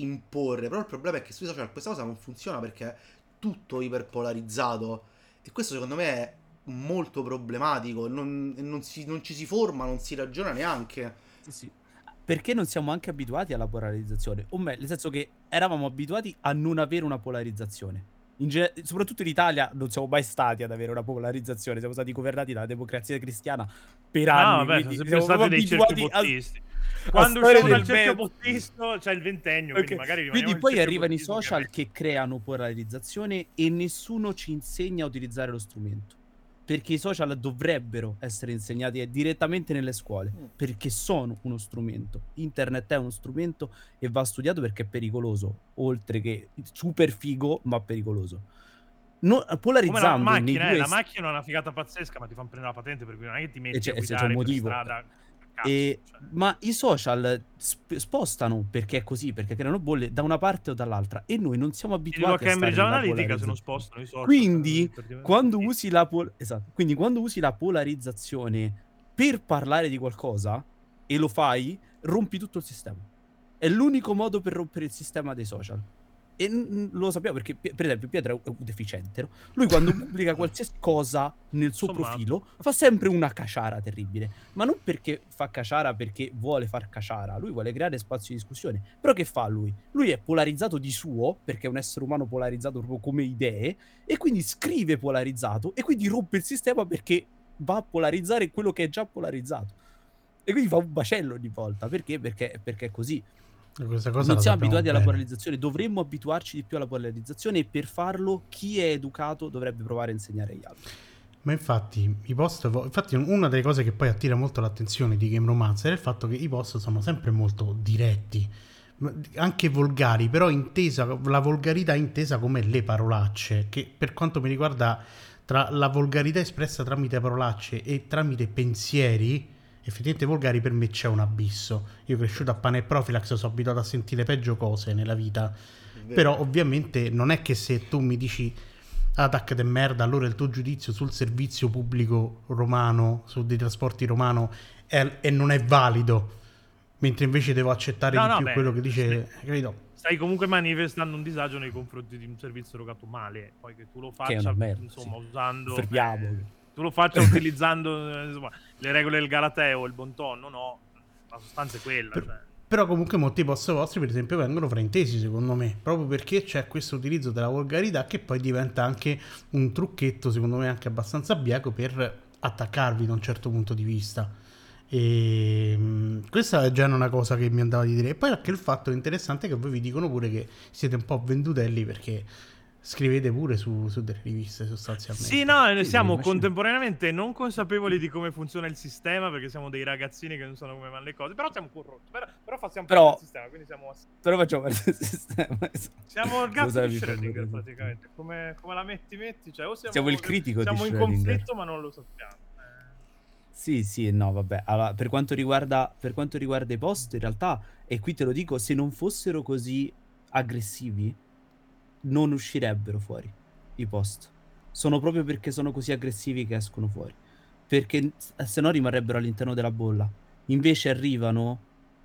imporre. Però il problema è che sui social questa cosa non funziona perché è tutto iperpolarizzato. E questo secondo me è molto problematico. Non, non, si, non ci si forma, non si ragiona neanche. Sì, sì. Perché non siamo anche abituati alla polarizzazione? O meglio, nel senso che eravamo abituati a non avere una polarizzazione. Ge- soprattutto in Italia non siamo mai stati ad avere una polarizzazione, siamo stati governati dalla democrazia cristiana per anni. No, vabbè, sempre stati dei cerchi bottisti. Quando usciamo dal cerchio bottisto c'è il ventennio, okay. quindi Quindi poi arrivano i social che creano polarizzazione e nessuno ci insegna a utilizzare lo strumento perché i social dovrebbero essere insegnati direttamente nelle scuole, mm. perché sono uno strumento. Internet è uno strumento e va studiato perché è pericoloso, oltre che super figo, ma pericoloso. No, polarizzando la macchina, due... eh, la macchina è una figata pazzesca, ma ti fanno prendere la patente perché non è che ti metti e a guidare c'è un motivo. strada e, cioè. Ma i social sp- spostano perché è così, perché creano bolle da una parte o dall'altra e noi non siamo abituati a Cambridge Analytica se non spostano i social. Quindi quando, usi la pol- esatto, quindi quando usi la polarizzazione per parlare di qualcosa e lo fai, rompi tutto il sistema. È l'unico modo per rompere il sistema dei social. E lo sappiamo perché, per esempio, Pietro è un deficiente. No? Lui quando pubblica qualsiasi cosa nel suo Insomma. profilo fa sempre una caciara terribile. Ma non perché fa caciara perché vuole far caciara, lui vuole creare spazio di discussione. Però che fa lui? Lui è polarizzato di suo, perché è un essere umano polarizzato proprio come idee, e quindi scrive polarizzato, e quindi rompe il sistema perché va a polarizzare quello che è già polarizzato. E quindi fa un bacello ogni volta. Perché? Perché, perché è così. Questa cosa non siamo abituati bene. alla polarizzazione, dovremmo abituarci di più alla polarizzazione e per farlo chi è educato dovrebbe provare a insegnare agli altri. Ma infatti i post, infatti una delle cose che poi attira molto l'attenzione di Game Romancer è il fatto che i post sono sempre molto diretti, anche volgari, però intesa, la volgarità intesa come le parolacce, che per quanto mi riguarda tra la volgarità espressa tramite parolacce e tramite pensieri, effettivamente volgari per me c'è un abisso. Io cresciuto a pane e profilax, sono abituato a sentire peggio cose nella vita. Però ovviamente non è che se tu mi dici attack de merda, allora il tuo giudizio sul servizio pubblico romano, su dei trasporti romano, è, e non è valido. Mentre invece devo accettare no, di no, più beh, quello che dice, sì. capito? Stai comunque manifestando un disagio nei confronti di un servizio erogato male. Poi che tu lo faccia, merda, insomma, sì. usando. Fermiamo. Eh, tu lo faccia utilizzando insomma, le regole del Galateo, il bon ton, no, la sostanza è quella. Per, cioè. Però comunque molti post vostri, per esempio, vengono fraintesi, secondo me, proprio perché c'è questo utilizzo della volgarità che poi diventa anche un trucchetto, secondo me, anche abbastanza bieco per attaccarvi da un certo punto di vista. E ehm, questa è già una cosa che mi andava di dire. E poi anche il fatto interessante che voi vi dicono pure che siete un po' vendutelli perché Scrivete pure su, su, delle riviste sostanzialmente. Sì, no, noi siamo contemporaneamente non consapevoli di come funziona il sistema perché siamo dei ragazzini che non sanno come vanno le cose, però siamo corrotti, però, però facciamo però, parte del sistema, quindi siamo... Però facciamo parte del sistema. Esatto. Siamo il gatto di Schrödinger praticamente, come, come, la metti metti, cioè o siamo, siamo il critico siamo in conflitto ma non lo sappiamo. Eh. Sì, sì, no, vabbè. Allora, per quanto, riguarda, per quanto riguarda i post, in realtà, e qui te lo dico, se non fossero così aggressivi, non uscirebbero fuori i post. Sono proprio perché sono così aggressivi che escono fuori. Perché se no rimarrebbero all'interno della bolla. Invece arrivano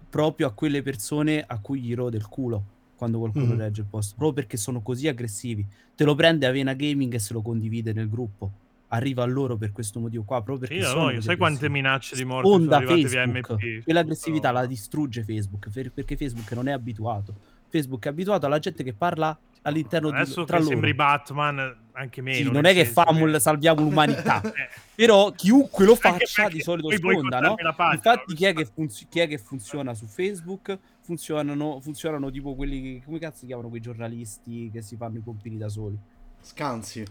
proprio a quelle persone a cui gli rode il culo quando qualcuno mm. legge il post. Proprio perché sono così aggressivi. Te lo prende Avena Gaming e se lo condivide nel gruppo. Arriva a loro per questo motivo qua. Proprio perché sì, sono no, sai quante minacce di morte Onda sono arrivate Facebook, via MP? Quell'aggressività no. la distrugge Facebook perché Facebook non è abituato. Facebook è abituato alla gente che parla all'interno Adesso di tra loro. sembri Batman, anche meno. Sì, non è che famo che... salviamo l'umanità. eh. Però chiunque lo faccia di solito sponda, no? Pagina, Infatti chi è, funzi- chi è, che funziona su Facebook? Funzionano, funzionano tipo quelli come cazzo si chiamano quei giornalisti che si fanno i compiti da soli? Scansi.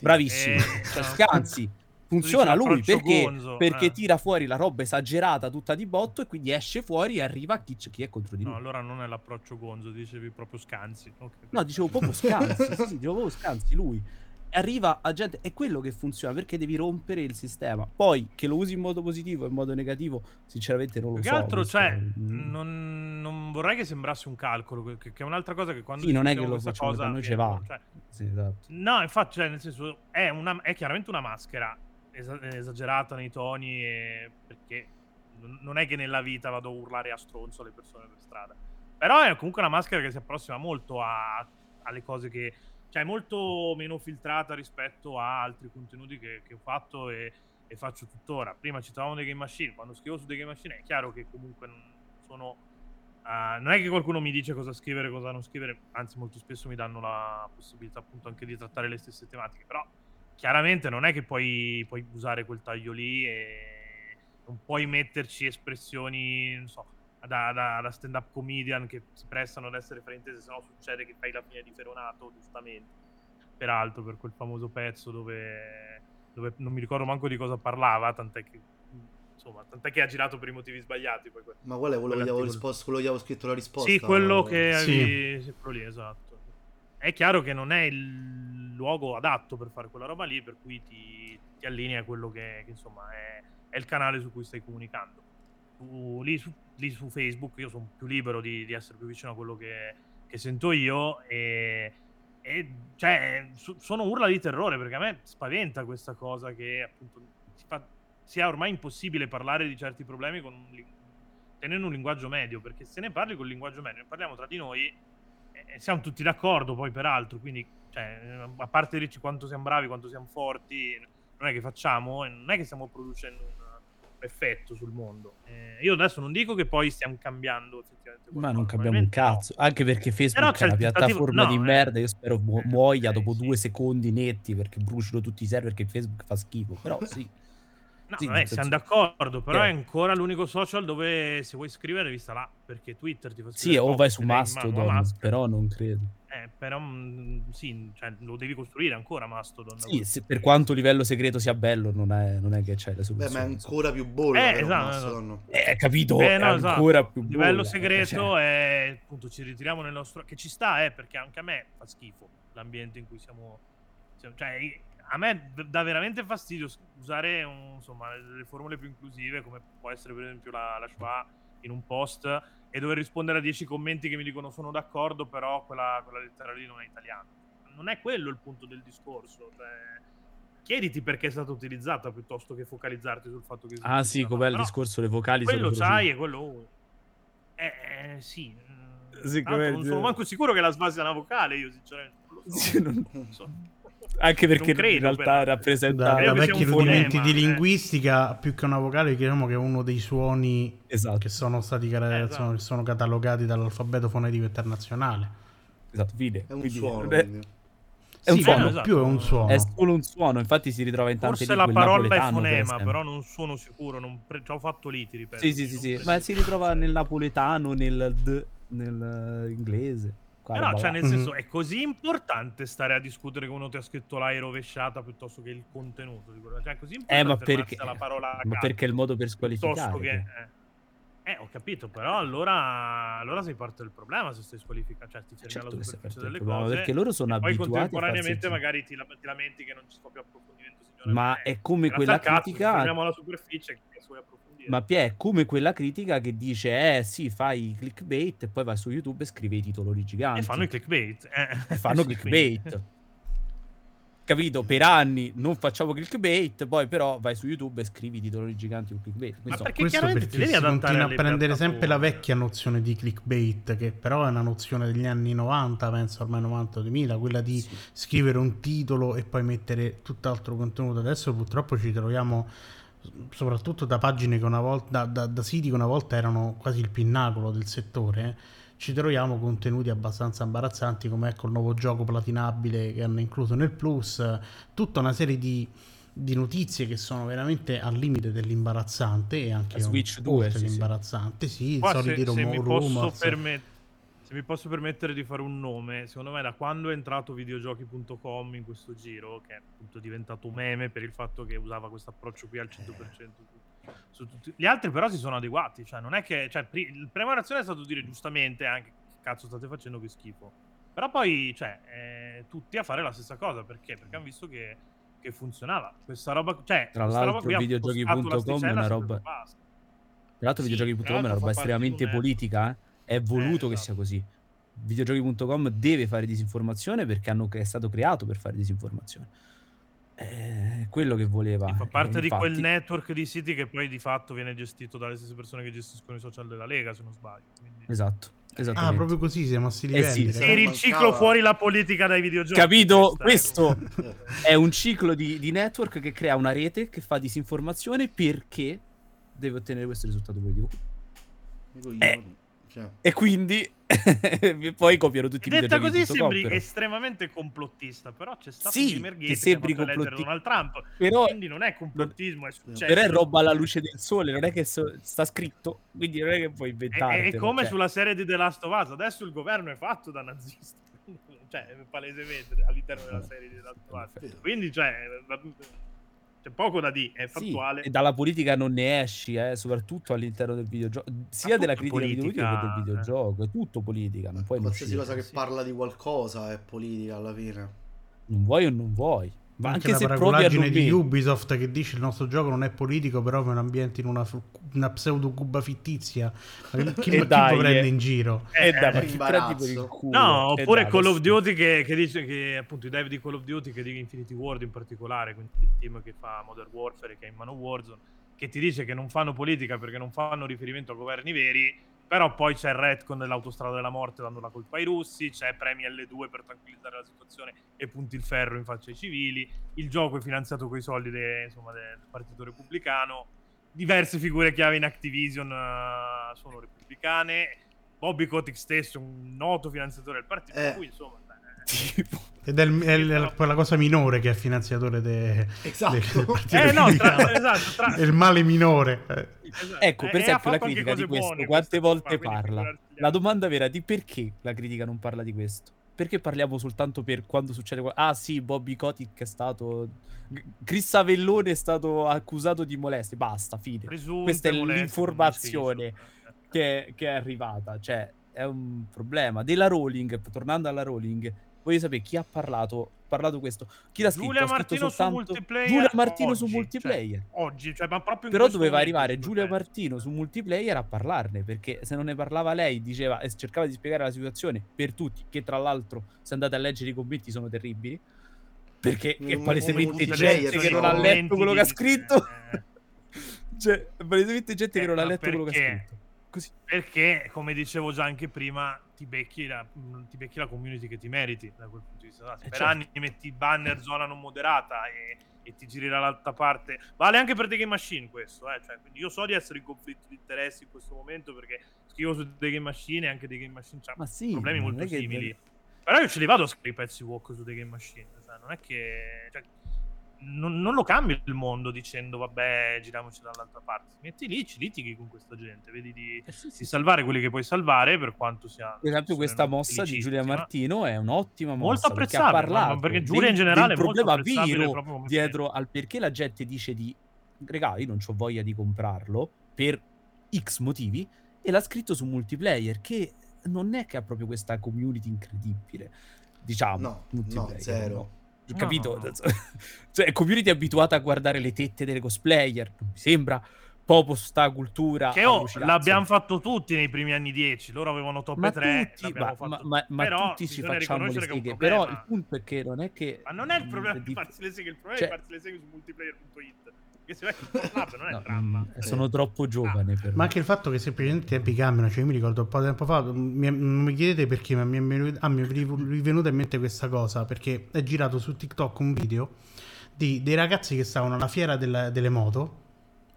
Bravissimo. Eh, cioè, scansi funziona lui perché, gonzo, perché eh. tira fuori la roba esagerata tutta di botto e quindi esce fuori e arriva chi, chi è contro di lui. No, allora non è l'approccio gonzo, dicevi proprio scanzi. Okay. No, dicevo proprio scanzi, sì, dicevo proprio scanzi, lui. Arriva a gente, è quello che funziona perché devi rompere il sistema. Poi che lo usi in modo positivo o in modo negativo, sinceramente non lo Più so. Che altro, cioè, mm. non, non, vorrei che sembrasse un calcolo, che, che, è un'altra cosa che quando sì, non è che lo facciamo cosa, noi ce va. Cioè, sì, esatto. No, infatti, cioè, nel senso, è, una, è chiaramente una maschera esagerata nei toni perché non è che nella vita vado a urlare a stronzo alle persone per strada. Però è comunque una maschera che si approssima molto a, alle cose che... Cioè è molto meno filtrata rispetto a altri contenuti che, che ho fatto e, e, faccio tuttora. Prima citavamo dei game machine, quando scrivo su dei game machine è chiaro che comunque non sono... Uh, non è che qualcuno mi dice cosa scrivere e cosa non scrivere, anzi molto spesso mi danno la possibilità appunto anche di trattare le stesse tematiche, però chiaramente non è che puoi, puoi usare quel taglio lì e non puoi metterci espressioni, non so, da, da, da stand-up comedian che si prestano ad essere fraintese, se no succede che fai la fine di Feronato, giustamente. Peraltro, per quel famoso pezzo dove, dove non mi ricordo manco di cosa parlava, tant'è che insomma, tant'è che ha girato per i motivi sbagliati. Poi, Ma qual è quello che gli avevo, risposto, quello gli avevo scritto la risposta? Sì, quello che avevi... Sì. quello lì, esatto. È chiaro che non è il luogo adatto per fare quella roba lì, per cui ti, ti allinea a quello che, che insomma è, è, il canale su cui stai comunicando. Tu, lì, su, lì, su, Facebook io sono più libero di, di, essere più vicino a quello che, che sento io e, e cioè, su, sono urla di terrore perché a me spaventa questa cosa che appunto si fa sia ormai impossibile parlare di certi problemi un, tenendo un linguaggio medio, perché se ne parli con il linguaggio medio, ne parliamo tra di noi, siamo tutti d'accordo poi peraltro, quindi cioè, a parte dirci quanto siamo bravi, quanto siamo forti, non è che facciamo, non è che stiamo producendo un effetto sul mondo. Eh, io adesso non dico che poi stiamo cambiando effettivamente. Ma non cambiamo un cazzo, no. anche perché Facebook è una piattaforma no, di eh, merda, io spero mu- muoia eh, dopo sì. due secondi netti perché bruciano tutti i server che Facebook fa schifo, però sì. No, sì, vabbè, siamo d'accordo, però eh. è ancora l'unico social dove se vuoi scrivere devi stare là, perché Twitter ti fa scrivere. Sì, o vai su Mastodon, però non credo. Eh, però mh, sì, cioè, lo devi costruire ancora Mastodon. Sì, se, per quanto livello segreto sia bello, non è, non è che c'è la soluzione. Beh, ma è ancora più bolla. Eh, esatto, Mastodon. Eh, capito, eh, no, è esatto. ancora più bolla. Livello segreto cioè... è, appunto, ci ritiriamo nel nostro... Che ci sta, eh, perché anche a me fa schifo l'ambiente in cui siamo... siamo cioè, a me dà veramente fastidio usare un, insomma, le formule più inclusive, come può essere per esempio la, la schwa in un post, e dover rispondere a 10 commenti che mi dicono sono d'accordo, però quella, quella lettera lì non è italiana. Non è quello il punto del discorso. Cioè, chiediti perché è stata utilizzata piuttosto che focalizzarti sul fatto che... Ah sì, com'è il discorso, le vocali quello sai e quello... Eh, eh sì. sì non sono manco sicuro che la sbase sia una vocale, io sinceramente. Non lo so. Sì, non... non so. Anche perché credo, in realtà però. rappresenta da, da vecchi rudimenti fonema, di eh. linguistica, più che una vocale, diciamo che è uno dei suoni esatto. che sono stati eh, esatto. sono, sono, catalogati dall'alfabeto fonetico internazionale. Esatto, fide. È un Quindi, suono. È un sì, suono, esatto. più è un suono. È solo un suono, infatti si ritrova in tante Forse la parola è fonema, però non sono sicuro, non pre- ci ho fatto liti, ripeto. Sì, sì, sì, sì. ma si ritrova nel napoletano, nel d, nel inglese. Eh cioè nel senso, è così importante stare a discutere che uno ti ha scritto l'hai rovesciata piuttosto che il contenuto di quello. Cioè, è così importante eh, ma perché, la parola ma perché è il modo per squalificare. Che, eh. Eh, ho capito, però allora, allora sei parte del problema se stai squalificando, cioè ti fermi certo alla superficie delle cose. Perché loro sono abituati Poi contemporaneamente magari ti, ti, lamenti che non ci sia più approfondimento, signore. Ma è come quella critica... Cazzo, alla superficie che suoi ma Pia è come quella critica che dice: Eh sì, fai clickbait e poi vai su YouTube e scrivi i titoli giganti. E fanno i clickbait. Eh. E fanno clickbait. Capito? Per anni non facciamo clickbait, poi però vai su YouTube e scrivi i titoli giganti con clickbait. Quindi, Ma perché questo perché si continua a prendere sempre la vecchia nozione di clickbait, che però è una nozione degli anni 90, penso ormai 90-2000, quella di sì. scrivere un titolo e poi mettere tutt'altro contenuto. Adesso purtroppo ci troviamo soprattutto da pagine che una volta, da, da, da, siti che una volta erano quasi il pinnacolo del settore, eh, ci troviamo contenuti abbastanza imbarazzanti come ecco il nuovo gioco platinabile che hanno incluso nel Plus, tutta una serie di, di notizie che sono veramente al limite dell'imbarazzante e anche Switch 2 sì, imbarazzante, sì, i soliti se, se mi posso permettere se mi posso permettere di fare un nome, secondo me da quando è entrato videogiochi.com in questo giro, che è appunto diventato meme per il fatto che usava questo approccio qui al 100% su, su tutti. Gli altri però si sono adeguati, cioè non è che... Cioè, pri- il prima reazione è stato dire giustamente anche che cazzo state facendo che schifo. Però poi, cioè, eh, tutti a fare la stessa cosa, perché? Perché hanno visto che, che funzionava. Questa roba, cioè, Tra l'altro videogiochi.com è una roba... Tra l'altro sì, videogiochi.com è una roba estremamente politica, eh? È voluto eh, esatto. che sia così. Videogiochi.com deve fare disinformazione perché hanno, è stato creato per fare disinformazione. È quello che voleva. Fa parte eh, di quel network di siti che poi di fatto viene gestito dalle stesse persone che gestiscono i social della Lega, se non sbaglio. Quindi... Esatto. Ah, proprio così siamo a sti livelli. Eh sì, sì. riciclo fuori la politica dai videogiochi. Capito? Questo è un ciclo di, di, network che crea una rete che fa disinformazione perché deve ottenere questo risultato politico. Eh, cioè. E quindi poi copiano tutti i Detta così sembri però. estremamente complottista, però c'è stato sì, un che sembri complottista. Donald Trump, però, quindi non è complottismo, è successo. Però è roba alla luce del sole, non è che so, sta scritto, quindi non è che puoi inventare. È, è come cioè. sulla serie di The Last of Us, adesso il governo è fatto da nazisti, cioè palesemente all'interno della serie di The Last of Us. Quindi, cioè c'è poco da dire, è fattuale. Sì, e dalla politica non ne esci, eh, soprattutto all'interno del videogioco, sia della critica politica, che del eh. videogioco, è tutto politica, non puoi Qualsiasi cosa che sì. parla di qualcosa è politica alla fine. Non vuoi o non vuoi. Ma anche, anche la paragolaggine di Ubisoft che dice il nostro gioco non è politico, però è un ambiente in una, una pseudo cuba fittizia. Chi, chi, lo prende eh. in giro? E eh, dai, il culo? No, oppure dai, Call of Duty che, che, dice che appunto i dev di Call of Duty che di Infinity Ward in particolare, quindi il team che fa Modern Warfare che è in mano Warzone, che ti dice che non fanno politica perché non fanno riferimento a governi veri però poi c'è il retcon dell'autostrada della morte dando la colpa ai russi, c'è premi L2 per tranquillizzare la situazione e punti il ferro in faccia ai civili. Il gioco è finanziato con i soldi de, insomma, del Partito Repubblicano. Diverse figure chiave in Activision uh, sono repubblicane. Bobby Kotick stesso, un noto finanziatore del partito, eh. cui insomma ed è, il, è, il, quella cosa minore che è finanziatore de, esatto. de, eh, no, tra, esatto tra... è il male minore. Esatto. ecco per esempio la critica di questo. buone, quante volte parla? la domanda vera di perché la critica non parla di questo? Perché parliamo soltanto per quando succede ah sì Bobby Kotick è stato Chris Avellone è stato accusato di molestie. Basta fine. Presunte questa è l'informazione che, che è arrivata. Cioè è un problema. Della Rowling tornando alla Rowling Voglio sapere chi ha parlato, parlato questo. Chi l'ha scritto? Giulia ha scritto Martino soltanto... su multiplayer. Giulia Martino oggi, su multiplayer. Cioè, oggi, cioè, ma proprio Però doveva arrivare Giulia Martino su multiplayer a parlarne, perché se non ne parlava lei, diceva e cercava di spiegare la situazione per tutti, che tra l'altro, se andate a leggere i commenti, sono terribili. Perché è palesemente gente che non ha letto quello che ha scritto. Eh. cioè, palesemente gente che non ha letto quello che ha scritto. Così. Perché, come dicevo già anche prima, ti becchi, la, ti becchi la community che ti meriti da quel punto di vista. Per certo. anni metti banner zona non moderata e, e ti giri dall'altra parte. Vale anche per The Game Machine questo, eh? cioè, quindi io so di essere in conflitto di interessi in questo momento perché scrivo su The Game Machine e anche The Game Machine ha sì, problemi molto simili. Che... Però io ce li vado a scrivere i pezzi walk su The Game Machine, cioè, non è che... Cioè, non, non, lo cambi il mondo dicendo vabbè giriamoci dall'altra parte. Metti lì ci litighi con questa gente vedi di, eh sì, sì. di salvare quelli che puoi salvare per quanto sia per esempio questa mossa di Giulia Martino è un'ottima mossa molto apprezzabile perché, ha parlato perché Giulia in generale è molto problema vero dietro al perché la gente dice di regà io non ho voglia di comprarlo per x motivi e l'ha scritto su multiplayer che non è che ha proprio questa community incredibile diciamo no, no zero. no capito? No, no. cioè, community abituata a guardare le tette delle cosplayer, mi sembra proprio sta cultura. Che oh, l'abbiamo fatto tutti nei primi anni 10, loro avevano top ma 3, tutti, ma, ma, ma, ma tutti ci facciamo le seghe, però il punto è che non è che... Ma non è il problema di farsi le seghe, il problema cioè... è farsi le seghe su multiplayer.it che se vai non è no, dramma. Mm, sono troppo giovane. Ah. Ma anche il fatto che semplicemente i tempi cambiano. Cioè, io mi ricordo un po' di tempo fa. Mi, non mi chiedete perché, ma mi è, venuta, ah, mi è rivenuta in mente questa cosa. Perché è girato su TikTok un video di dei ragazzi che stavano alla fiera della, delle moto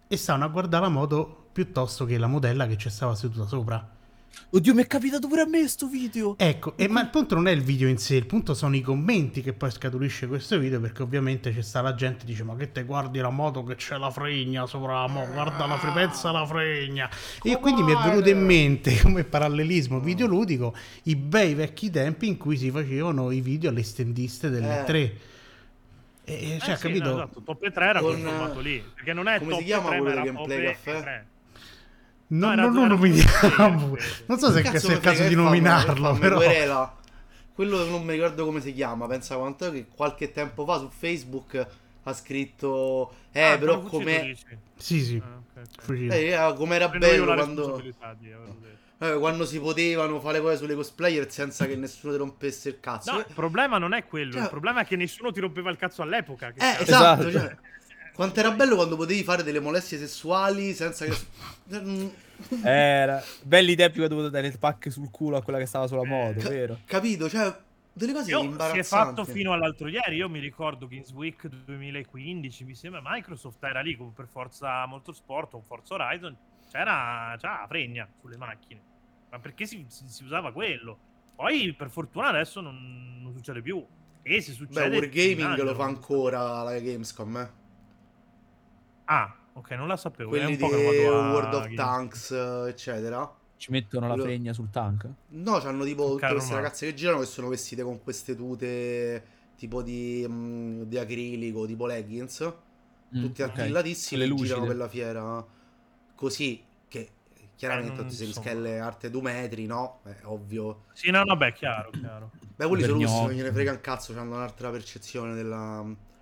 e stavano a guardare la moto piuttosto che la modella che ci stava seduta sopra. Oddio, mi è capitato pure a me sto video. Ecco, e, ma il punto non è il video in sé, il punto sono i commenti che poi scaturisce questo video, perché ovviamente c'è sta la gente che dice ma che te guardi la moto che c'è la fregna sopra la moto, guarda la frepenza la fregna. E quindi mi è venuto in mente come parallelismo videoludico i bei vecchi tempi in cui si facevano i video alle stendiste delle eh. tre. E, cioè, eh sì, capito? No, esatto, top 3 era quel formato lì, perché non è come top si chiama 3, quello gameplay caffè? No, no, non lo nominiamo. Non so se è il caso di nominarlo, però. Querela. Quello non mi ricordo come si chiama. Pensa quanto che qualche tempo fa su Facebook ha scritto Eh, ah, però come Sì, sì. Ah, okay, okay. Eh, come era bello quando eh, quando si potevano fare cose sulle cosplayer senza che nessuno ti rompesse il cazzo. No, il problema non è quello, cioè... il problema è che nessuno ti rompeva il cazzo all'epoca. eh, esatto, esatto. Cioè, quanto era bello quando potevi fare delle molestie sessuali senza che. Era belli i tempi quando dovuto dare il pack sul culo a quella che stava sulla moto, Ca- vero? Capito? Cioè, delle cose io, imbarazzanti. Si è fatto fino all'altro ieri. Io mi ricordo Games Week 2015. Mi sembra Microsoft era lì come per Forza Motorsport o Forza Horizon. C'era, c'era la fregna sulle macchine. Ma perché si, si, si, usava quello? Poi, per fortuna, adesso non, non succede più. E se succede. Beh, Wargaming lo fa ancora la Gamescom, eh. Ah, ok, non la sapevo. Quelli di World of Tanks, eccetera. Ci mettono la fregna sul tank? No, hanno tipo tutte queste ragazze che girano che sono vestite con queste tute tipo di, mh, di acrilico, tipo leggings. mm, tutti okay. attillatissimi, Le girano per la fiera così che chiaramente eh, tutti si schelle arte due metri, no? È ovvio. Sì, no, no, beh, chiaro, chiaro. Beh, quelli sono russi, non gliene frega un cazzo, hanno un'altra percezione della...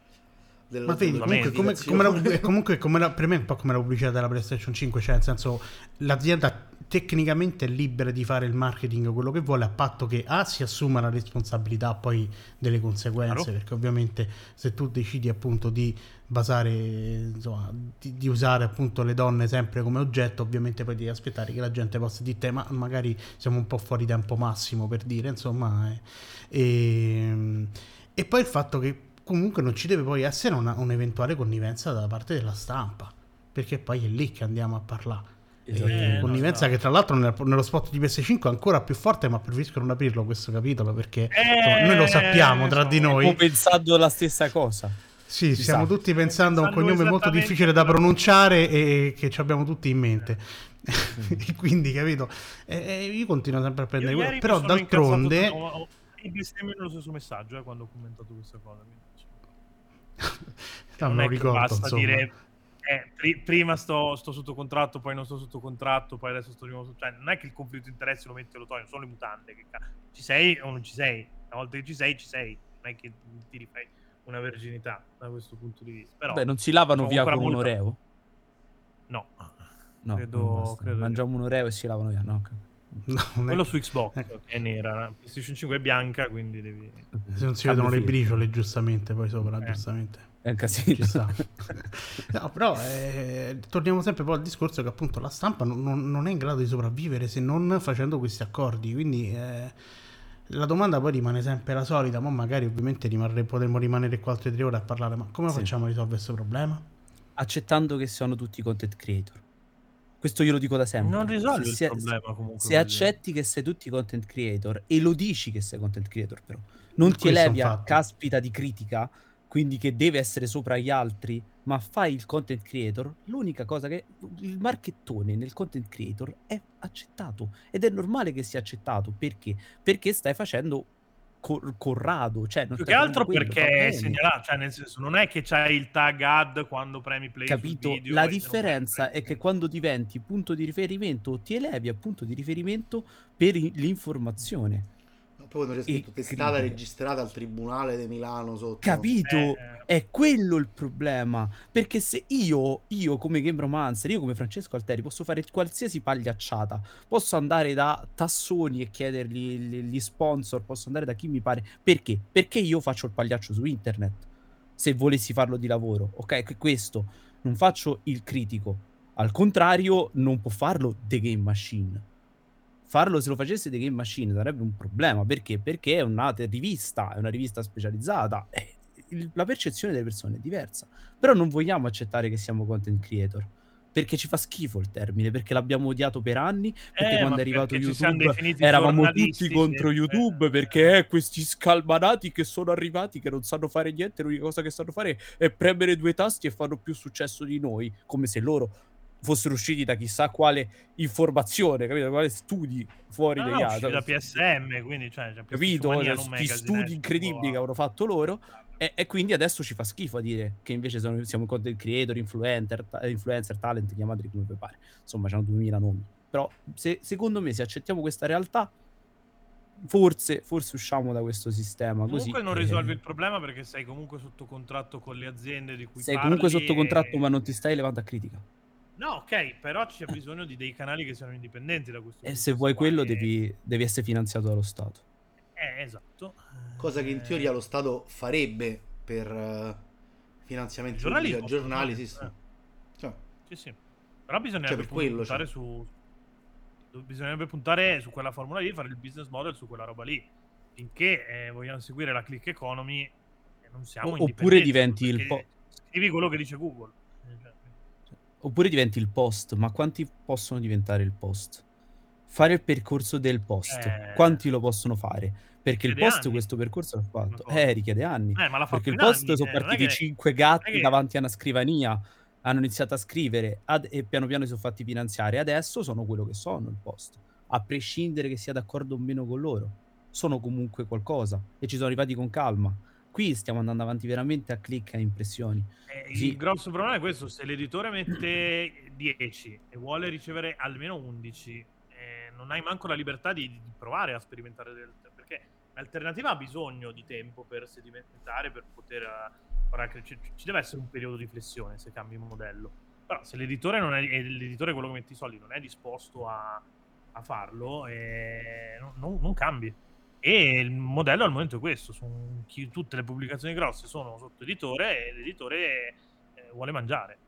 della Ma vedi, comunque, come, come la, comunque come la, per me è un po' come la pubblicità della PlayStation 5, cioè nel senso l'azienda tecnicamente è libera di fare il marketing quello che vuole a patto che A si assuma la responsabilità poi delle conseguenze claro. perché ovviamente se tu decidi appunto di basare insomma di, di, usare appunto le donne sempre come oggetto ovviamente poi devi aspettare che la gente possa dire ma magari siamo un po' fuori tempo massimo per dire insomma eh, e, e poi il fatto che comunque non ci deve poi essere una, un'eventuale connivenza da parte della stampa perché poi è lì che andiamo a parlare. Eh, connivenza che tra l'altro nello spot di PS5 è ancora più forte ma preferisco non aprirlo questo capitolo perché eh, insomma, noi lo sappiamo tra di noi. Ho pensato la stessa cosa. Sì, Ci stiamo sa. tutti pensando a un cognome molto difficile da pronunciare e che ci abbiamo tutti in mente. Mm. quindi capito? Eh, io continuo sempre a prendere quello. però d'altronde ho, ho, ho lo stesso messaggio eh, quando ho commentato questa cosa no, non, non ricordo basta insomma. dire eh, pri- prima sto, sto, sotto contratto, poi non sto sotto contratto, poi adesso sto di nuovo. Cioè, non è che il conflitto di interessi lo metti e lo togli, sono le mutande. Che ci sei o non ci sei? Una volta che ci sei, ci sei. Non è che ti rifai una verginità da questo punto di vista. Però, Beh, non si lavano via con un oreo? No. No, credo, credo mangiamo un oreo e si lavano via. No, No, Quello è... su Xbox è nera, PlayStation 5 è bianca, quindi devi... Se non si vedono le briciole, giustamente, poi sopra, eh. giustamente. È un casino. no, però eh, torniamo sempre poi al discorso che appunto la stampa non, non, non, è in grado di sopravvivere se non facendo questi accordi. Quindi eh, la domanda poi rimane sempre la solita, ma magari ovviamente rimarre, potremmo rimanere qua altre tre ore a parlare, ma come sì. facciamo a risolvere questo problema? Accettando che siano tutti content creator. Questo io lo dico da sempre. Non risolvi se, il problema comunque. Se accetti che sei tutti content creator e lo dici che sei content creator però, non ti elevi a caspita di critica quindi che deve essere sopra gli altri, ma fai il content creator, l'unica cosa che il marchettone nel content creator è accettato ed è normale che sia accettato perché? Perché stai facendo cor- Corrado, cioè più che altro quello, perché segnalato, cioè nel senso non è che c'hai il tag ad quando premi play capito? la differenza è che quando diventi punto di riferimento ti elevi a punto di riferimento per l'informazione poi quando c'è scritto testata registrata al tribunale di Milano sotto. Capito? Eh. È quello il problema. Perché se io, io come Game Romancer, io come Francesco Alteri, posso fare qualsiasi pagliacciata, posso andare da Tassoni e chiedergli gli sponsor, posso andare da chi mi pare. Perché? Perché io faccio il pagliaccio su internet. Se volessi farlo di lavoro, ok? Questo non faccio il critico. Al contrario, non può farlo The Game Machine farlo se lo facesse The Game Machine sarebbe un problema perché? Perché è una rivista, è una rivista specializzata. Eh, il, la percezione delle persone è diversa. Però non vogliamo accettare che siamo content creator. Perché ci fa schifo il termine, perché l'abbiamo odiato per anni, perché eh, quando è arrivato YouTube eravamo tutti contro sì, YouTube, eh, perché eh, questi scalmanati che sono arrivati, che non sanno fare niente, l'unica cosa che sanno fare è premere due tasti e fanno più successo di noi, come se loro fossero usciti da chissà quale informazione, capito? Quale studi fuori no, degli altri. da PSM, quindi cioè, cioè capito? Questi studi incredibili che avevano fatto loro. E, e, quindi adesso ci fa schifo a dire che invece sono, siamo content creator, influencer, influencer, talent, chiamateli come vi pare. Insomma, c'hanno 2000 nomi. Però se, secondo me se accettiamo questa realtà forse, forse usciamo da questo sistema. Comunque così non risolvi il problema perché sei comunque sotto contratto con le aziende di cui sei parli. Sei comunque sotto contratto, ma non ti stai elevando a critica. No, ok, però c'è bisogno di dei canali che siano indipendenti da questo E se vuoi quello, e... devi, devi, essere finanziato dallo Stato. Eh, esatto. Cosa che in teoria lo Stato farebbe per uh, finanziamenti giornali, a giornali, sì, sì. Eh. Cioè. sì, sì. Però bisognerebbe cioè, quello, puntare cioè. su... Bisognerebbe puntare su quella formula lì, fare il business model su quella roba lì. Finché eh, vogliamo seguire la click economy, non siamo o, Oppure diventi il... Po- scrivi quello che dice Google. Oppure diventi il post, ma quanti possono diventare il post? Fare il percorso del post, eh... quanti lo possono fare? Perché richiede il post anni. questo percorso l'ha fatto. Eh, richiede anni. Eh, perché il post anni, sono eh, partiti che... cinque gatti che... davanti a una scrivania, hanno iniziato a scrivere ad... e piano piano si sono fatti finanziare. Adesso sono quello che sono il post, a prescindere che sia d'accordo o meno con loro. Sono comunque qualcosa e ci sono arrivati con calma qui stiamo andando avanti veramente a click e a impressioni. Eh, sì. il grosso problema è questo, se l'editore mette 10 e vuole ricevere almeno 11, eh, non hai manco la libertà di, di provare a sperimentare, del, perché l'alternativa ha bisogno di tempo per sedimentare, per poter... Uh, ci, ci deve essere un periodo di flessione se cambi modello. Però se l'editore, non è, l'editore quello che mette i soldi non è disposto a, a farlo, eh, non, non cambi. E il modello al momento è questo: su chi, tutte le pubblicazioni grosse sono sotto editore e l'editore eh, vuole mangiare.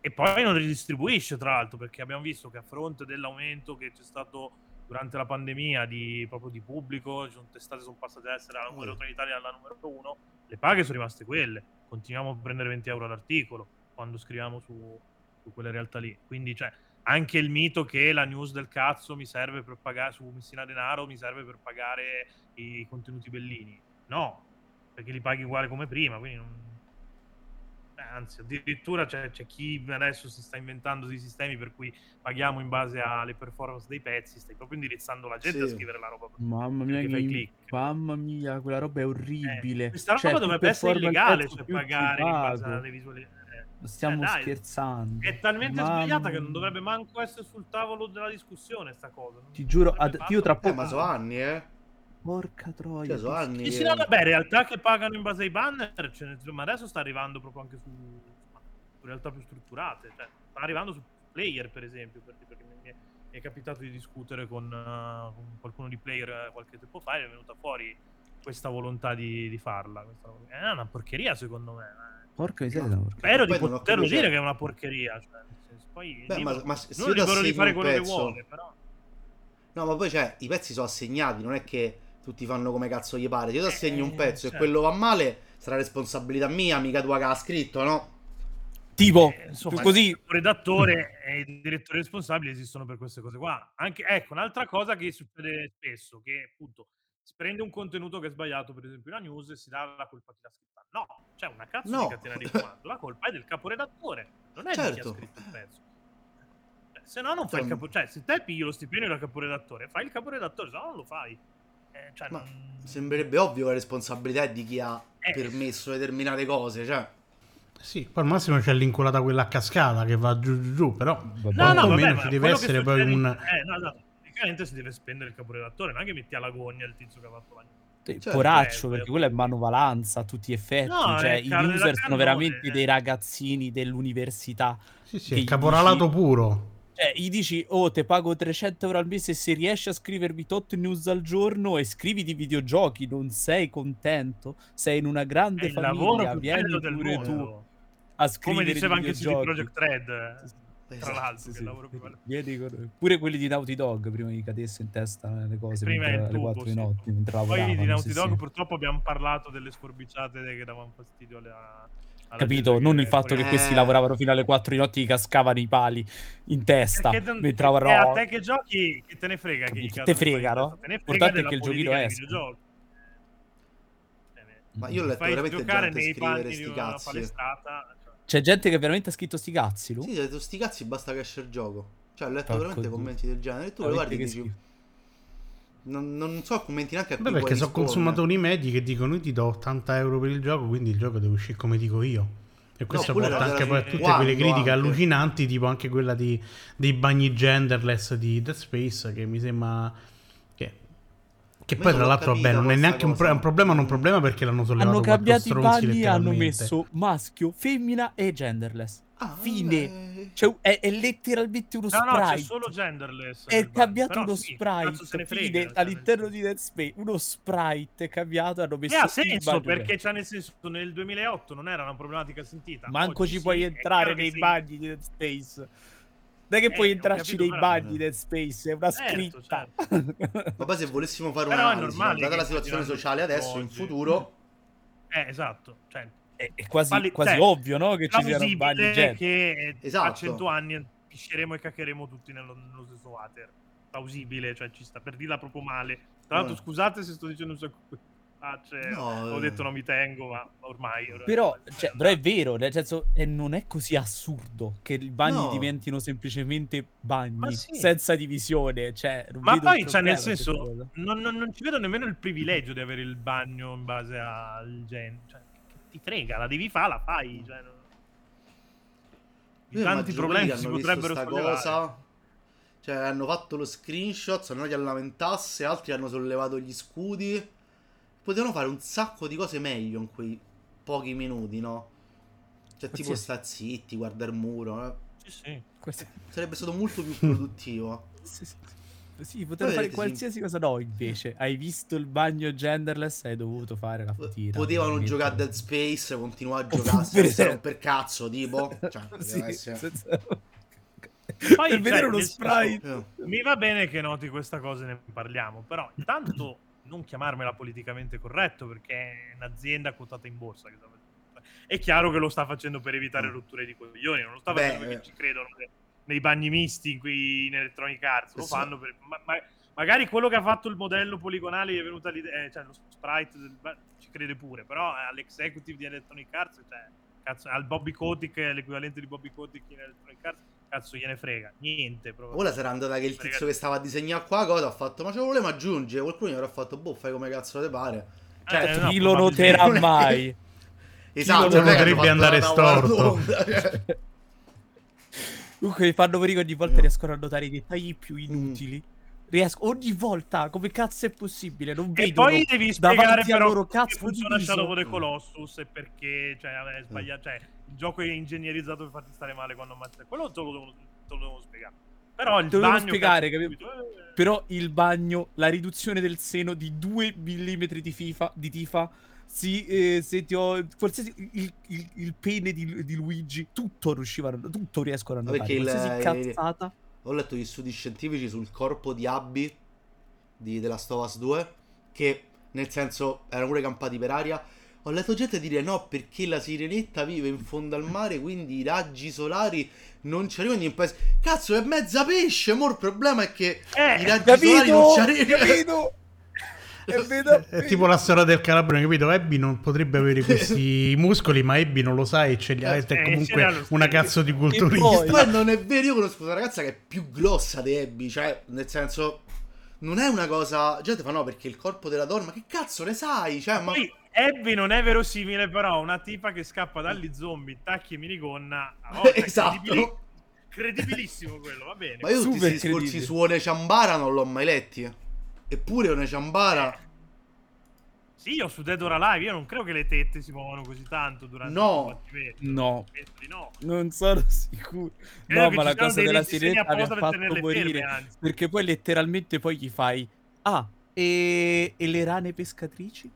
E poi non ridistribuisce, tra l'altro, perché abbiamo visto che a fronte dell'aumento che c'è stato durante la pandemia di, proprio di pubblico, ci sono testate sono passate ad essere la numero 3 in Italia alla numero 1, le paghe sono rimaste quelle. Continuiamo a prendere 20 euro all'articolo quando scriviamo su, su quelle realtà lì. Quindi, cioè, anche il mito che la news del cazzo mi serve per pagare su Messina Denaro mi serve per pagare i contenuti bellini. No, perché li paghi uguale come prima, quindi non... Beh, anzi, addirittura c'è, c'è, chi adesso si sta inventando dei sistemi per cui paghiamo in base alle performance dei pezzi, stai proprio indirizzando la gente sì. a scrivere la roba. Mamma mia, che, mamma mia, quella roba è orribile. Eh, questa roba cioè, dovrebbe essere illegale, cioè pagare in base alle visualizzazioni Stiamo eh, scherzando. È talmente Mamma sbagliata che non dovrebbe manco essere sul tavolo della discussione sta cosa. Non Ti giuro, ad, io tra poco... Eh, ma sono anni, eh. Porca troia. Cioè, sono anni. Sì, sì, no, vabbè, in realtà che pagano in base ai banner, cioè, ma adesso sta arrivando proprio anche su, su realtà più strutturate. Cioè, sta arrivando su player, per esempio, perché, perché mi, è, mi, è, capitato di discutere con, uh, con, qualcuno di player qualche tempo fa e è venuta fuori questa volontà di, di farla. Questa, è una porcheria, secondo me. Eh. Porca miseria, no. Spero di poterlo dire che è una porcheria. Cioè, poi Beh, ma, ma non libero di fare quello pezzo... che vuole, però. No, ma poi cioè, i pezzi sono assegnati, non è che tutti fanno come cazzo gli pare. Se io ti assegno eh, un pezzo certo. e quello va male, sarà responsabilità mia, mica tua che ha scritto, no? Tipo, eh, insomma, così. Il redattore e il direttore responsabile esistono per queste cose qua. Anche, ecco, un'altra cosa che succede spesso, che appunto si prende un contenuto che è sbagliato, per esempio una news, e si dà la colpa a chi l'ha scritta. No, c'è una cazzo no. di catena di comando. La colpa è del caporedattore, non è certo. di chi ha certo. scritto il pezzo. Cioè, se no, non fai il capo. Cioè, se te pigli lo stipendio da caporedattore, fai il caporedattore, se no, non lo fai. Eh, cioè, non... Sembrerebbe ovvio che la responsabilità è di chi ha eh. permesso determinate cose, cioè. Sì, poi al massimo c'è l'inculata quella a cascata che va giù giù, giù però no, no, vabbè, ci deve essere poi un... Eh, no, no praticamente si deve spendere il caporedattore, non è che metti alla gogna il tizio che ha fatto la Certo, Poraccio, perché quello è manovalanza a tutti gli effetti. No, cioè, i user sono veramente dei ragazzini dell'università. Sì, sì, è caporalato dici, puro. Cioè, gli dici, oh, te pago 300 euro al mese se riesci a scrivermi tot news al giorno e scrivi di videogiochi, non sei contento? Sei in una grande famiglia, vieni pure tu a scrivere Come diceva anche CD Project Red. Sì, tra esatto, l'altro, sì, sì. Dico, pure quelli di Naughty Dog prima di cadesse in testa le cose prima mentre, alle 4 di notte. Poi di Naughty Dog purtroppo abbiamo parlato delle sforbiciate che davano fastidio alla, Capito? Non il fatto che questi eh. lavoravano fino alle 4 di notte e cascavano i pali in testa. Perché mentre a te che giochi, che te ne frega? Che te frega, no? L'importante è che il giochino esca. Ma io ho letto veramente gente scrivere sti cazzi. C'è gente che veramente ha scritto sti cazzi, Lu? Sì, ho detto sti cazzi basta che esce il gioco. Cioè, ho letto Porco veramente Dio. commenti del genere. E tu lo guardi e dici... Non, non, so commenti neanche a Beh, perché sono consumatori medi che dicono io ti do 80 euro per il gioco, quindi il gioco deve uscire come dico io. E questo no, porta anche poi a tutte quelle critiche anche. allucinanti, tipo anche quella di, dei bagni genderless di Dead Space, che mi sembra che poi tra l'altro vabbè, non è neanche un, pro- un, problema, non un problema perché l'hanno sollevato Hanno cambiato i bagni hanno messo maschio, femmina e genderless. Ah, Fine. Cioè, è, è, letteralmente uno no, sprite. No, c'è solo genderless. È cambiato uno sì, sprite. Fine, cioè, all'interno di Dead Space. Uno sprite è cambiato. Hanno messo. E ha senso perché, cioè, nel senso, nel 2008 non era una problemaca sentita. Manco Oggi ci sì, puoi entrare nei bagni di Dead Space. Non è che eh, puoi entrarci nei bagni Dead Space, è una certo, scritta. Certo. Vabbè, se volessimo fare una analisi, data la situazione sociale adesso, in futuro... Eh, esatto. Cioè, è, è quasi, Palli- quasi cioè, ovvio, no? Che ci siano bagni gente. che esatto. a 100 anni pisceremo e caccheremo tutti nello, nello stesso water. Plausibile, cioè ci sta, per dirla proprio male. Tra l'altro, scusate se sto dicendo un sacco facce. No, ho detto non mi tengo, ma ormai. Però, cioè, però è vero, nel senso, eh, non è così assurdo che i bagni no. diventino semplicemente bagni sì. senza divisione. Cioè, ma poi, cioè, nel senso, non, non, non, ci vedo nemmeno il privilegio di avere il bagno in base al genere. Cioè, che ti frega, la devi fare, la fai. Cioè, non... I tanti problemi si potrebbero sollevare. Cosa, cioè, hanno fatto lo screenshot, sono andati a lamentarsi, altri hanno sollevato gli scudi. Potevano fare un sacco di cose meglio in quei pochi minuti, no? Cioè, tipo sì. sta zitti, guardare il muro. Eh. Sì, sì. Questo... Sarebbe stato molto più produttivo. sì, sì. Sì, potevano fare qualsiasi sì. cosa. No, invece, hai visto il bagno genderless hai dovuto fare la fotina. Potevano giocare a Dead Space, continuare a giocare per, per cazzo, tipo. Cioè, sì, essere... senza... Poi, per vedere cioè, uno sprite. Eh. Mi va bene che noti questa cosa e ne parliamo, però intanto non chiamarmela politicamente corretto perché è un'azienda quotata in borsa. È chiaro che lo sta facendo per evitare mm. rotture di coglioni, non lo sta facendo Beh, perché ci credono nei bagni misti in, cui, in Electronic Arts, lo sì. fanno per, ma, ma, magari quello che ha fatto il modello poligonale gli è venuta l'idea, eh, cioè lo sprite del, ci crede pure, però all'executive di Electronic Arts, cioè cazzo, al Bobby Kotick, l'equivalente di Bobby Kotick in Electronic Arts, cazzo gliene frega, niente. Proprio. Ora sarà andata che il tizio frega. che stava a disegnare qua cosa ha fatto, ma ce lo volevamo aggiungere, qualcuno gli avrà fatto, boh, fai come cazzo te pare. Cioè, eh, chi no, lo noterà mai? esatto, non potrebbe andare storto. Comunque mi fanno venire ogni volta riescono a notare i dettagli più inutili. Mm. Riesco ogni volta, come cazzo è possibile? Non vedo. E poi devi spiegare però loro cazzo funziona Shadow of the Colossus e perché cioè, è mm. sbagliato, cioè, il gioco è ingegnerizzato per farti stare male quando ammazza. Quello te lo devo, te lo devo spiegare. Però il te bagno spiegare, capito? Però il bagno, la riduzione del seno di 2 mm di, FIFA, di tifa sì, eh, se ti ho qualsiasi il, il, il pene di, di, Luigi, tutto riuscivano, tutto riescono a notare, Perché qualsiasi il, cazzata. Ho letto gli studi scientifici sul corpo di Abby di of Us 2 che nel senso erano pure campati per aria. Ho letto gente dire no perché la sirenetta vive in fondo al mare, quindi i raggi solari non ci arrivano in paese. Cazzo, è mezza pesce, mo il problema è che eh, i raggi capito, solari non ci arrivano. Vedo, è tipo la storia del calabrone, capito? Abby non potrebbe avere questi muscoli, ma Abby non lo sa e ce li ha. È comunque una cazzo di culturista. Poi non è vero, io conosco una ragazza che è più grossa di Abby, cioè, nel senso, non è una cosa. Gente fa no, perché il corpo della donna, ma che cazzo ne sai? Cioè, ma... Poi Abby non è verosimile, però una tipa che scappa dagli zombie, tacchi e minigonna. esatto. Credibili... Credibilissimo quello, va bene. Ma io tutti questi discorsi su One Ciambara non l'ho mai letti. Eppure una ciambara. Sì, io su Dead or Alive, io non credo che le tette si muovano così tanto durante no. il No, no. Non sono sicuro. Credo no, ma la cosa della sirena mi ha fatto morire. Ferme, perché poi letteralmente poi gli fai... Ah, e... e le rane pescatrici?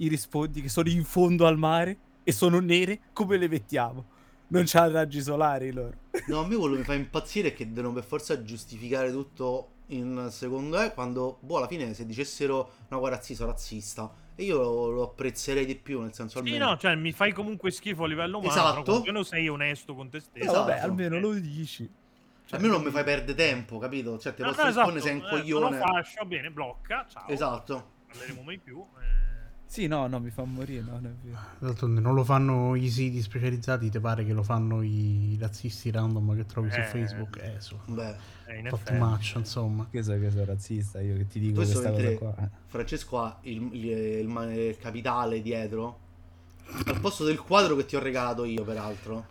Gli rispondi che sono in fondo al mare e sono nere, come le mettiamo? Non c'ha raggi solari loro. No, a me quello che mi fa impazzire è che devono per forza giustificare tutto in secondo me quando boh alla fine se dicessero no guarda sì sono razzista e io lo, lo apprezzerei di più nel senso almeno sì no cioè mi fai comunque schifo a livello umano esatto però sei onesto con te stesso esatto. vabbè almeno lo dici cioè, almeno non mi fai perdere tempo capito cioè te lo no, no, esatto. sei un eh, coglione sono fascio bene blocca ciao esatto parleremo mai più eh sì, no, no, mi fa morire, no, non è vero. D'altronde non lo fanno i siti specializzati, ti pare che lo fanno i razzisti random che trovi eh, su Facebook? Eh, su. Beh, eh, too much, insomma. Che so che sono razzista, io che ti dico Questo questa cosa qua. Eh. Francesco ha il, il, il, il capitale dietro al posto del quadro che ti ho regalato io, peraltro.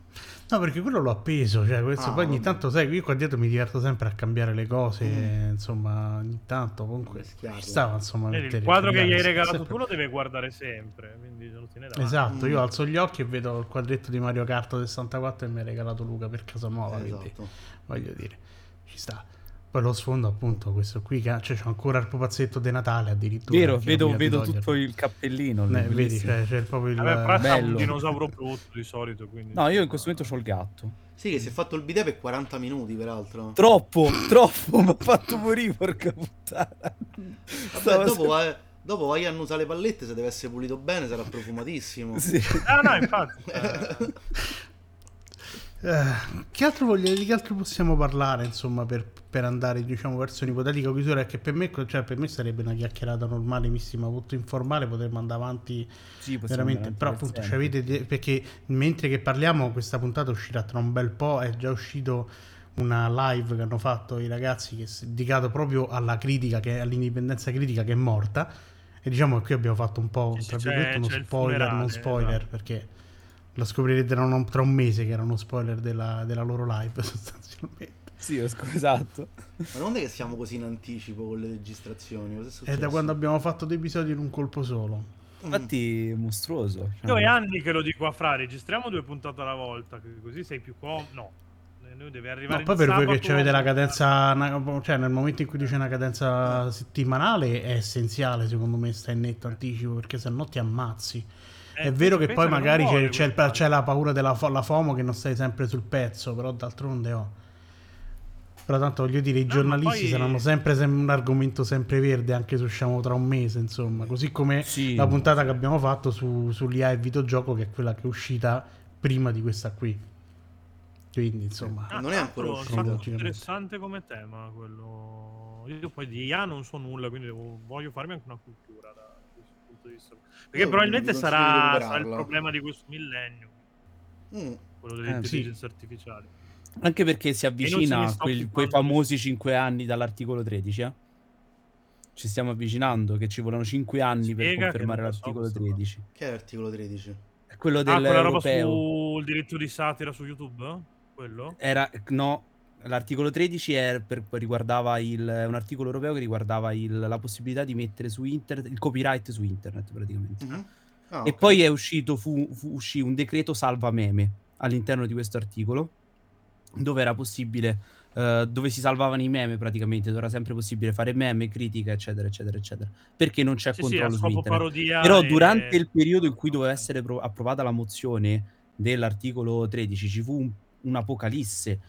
No, perché quello l'ho appeso. Cioè, questo, ah, poi ogni tanto, sai, io qua dietro mi diverto sempre a cambiare le cose. Mm. Insomma, ogni tanto comunque ci stava. Insomma, il quadro che gli hai regalato sempre. tu lo devi guardare sempre. Quindi lo tiene Esatto, mm. io alzo gli occhi e vedo il quadretto di Mario Kart 64 e mi ha regalato Luca per casa nuova. Esatto. Quindi voglio dire, ci sta. Poi lo sfondo, appunto, questo qui, cioè c'è ancora il pupazzetto di Natale addirittura. Vero, vedo, vedo tutto il cappellino. Eh, vedi, c'è, c'è proprio il Vabbè, però un dinosauro brutto di solito. Quindi... No, io in questo momento ho il gatto. Sì, che si è fatto il bidet per 40 minuti, peraltro. Troppo, troppo, mi ha fatto morire, porca puttana. Vabbè, dopo, vai, dopo vai a annusare le pallette, se deve essere pulito bene, sarà profumatissimo. Sì. Ah, no, infatti. Eh, che altro voglio, di che altro possiamo parlare, insomma, per, per andare, diciamo, verso un'ipotetica chiusura? Che per me, cioè, per me sarebbe una chiacchierata normale, missima, molto informale, potremmo andare avanti sì, veramente. Però, appunto, cioè, avete, perché mentre che parliamo, questa puntata uscirà tra un bel po'. È già uscito una live che hanno fatto i ragazzi che è dedicato proprio alla critica, che, all'indipendenza critica che è morta. E diciamo che qui abbiamo fatto un po' sì, tra virgolette uno spoiler, non spoiler, esatto. perché Lo scoprirete tra un, tra un mese che era uno spoiler della, della loro live sostanzialmente. Sì, esatto. Ma non è che siamo così in anticipo con le registrazioni? È da quando abbiamo fatto due episodi in un colpo solo. Infatti, mostruoso. Io è anni che lo dico a Fra, registriamo due puntate alla volta, così sei più comodo. No. Lui deve arrivare no, poi per voi che avete la cadenza, cioè nel momento in cui dice una cadenza settimanale è essenziale secondo me sta in netto anticipo perché se no ti ammazzi. Eh, è vero che poi magari c'è, c'è, il, c'è, la paura della la FOMO che non stai sempre sul pezzo, però d'altronde oh. Però tanto voglio dire, i giornalisti poi... saranno sempre, sempre, un argomento sempre verde anche se usciamo tra un mese, insomma. Così come sì, la puntata che abbiamo fatto su, sull'IA e videogioco, che è quella che è uscita prima di questa qui. Quindi, insomma, ah, non è ancora uscito. interessante come tema quello. Io poi di IA non so nulla, quindi devo, voglio farmi anche una cultura da di vista. Perché Io probabilmente sarà, sarà, il problema di questo millennio. Mm. Quello delle eh, sì. artificiali. Anche perché si avvicina quel, quei famosi 5 anni dall'articolo 13, eh? Ci stiamo avvicinando, che ci vogliono 5 anni Spiega per confermare l'articolo so 13. Che è l'articolo 13? È quello del ah, quella roba sul diritto di satira su YouTube? Quello? Era, no, l'articolo 13 è per, riguardava il, un articolo europeo che riguardava il, la possibilità di mettere su internet, il copyright su internet praticamente. Mm-hmm. Okay. E poi è uscito, fu, fu, uscì un decreto salva meme all'interno di questo articolo dove era possibile, uh, dove si salvavano i meme praticamente, dove era sempre possibile fare meme, critica, eccetera, eccetera, eccetera, perché non c'è sì, controllo sì, su internet. Però e... durante il periodo in cui doveva essere pro- approvata la mozione dell'articolo 13 ci fu un, un'apocalisse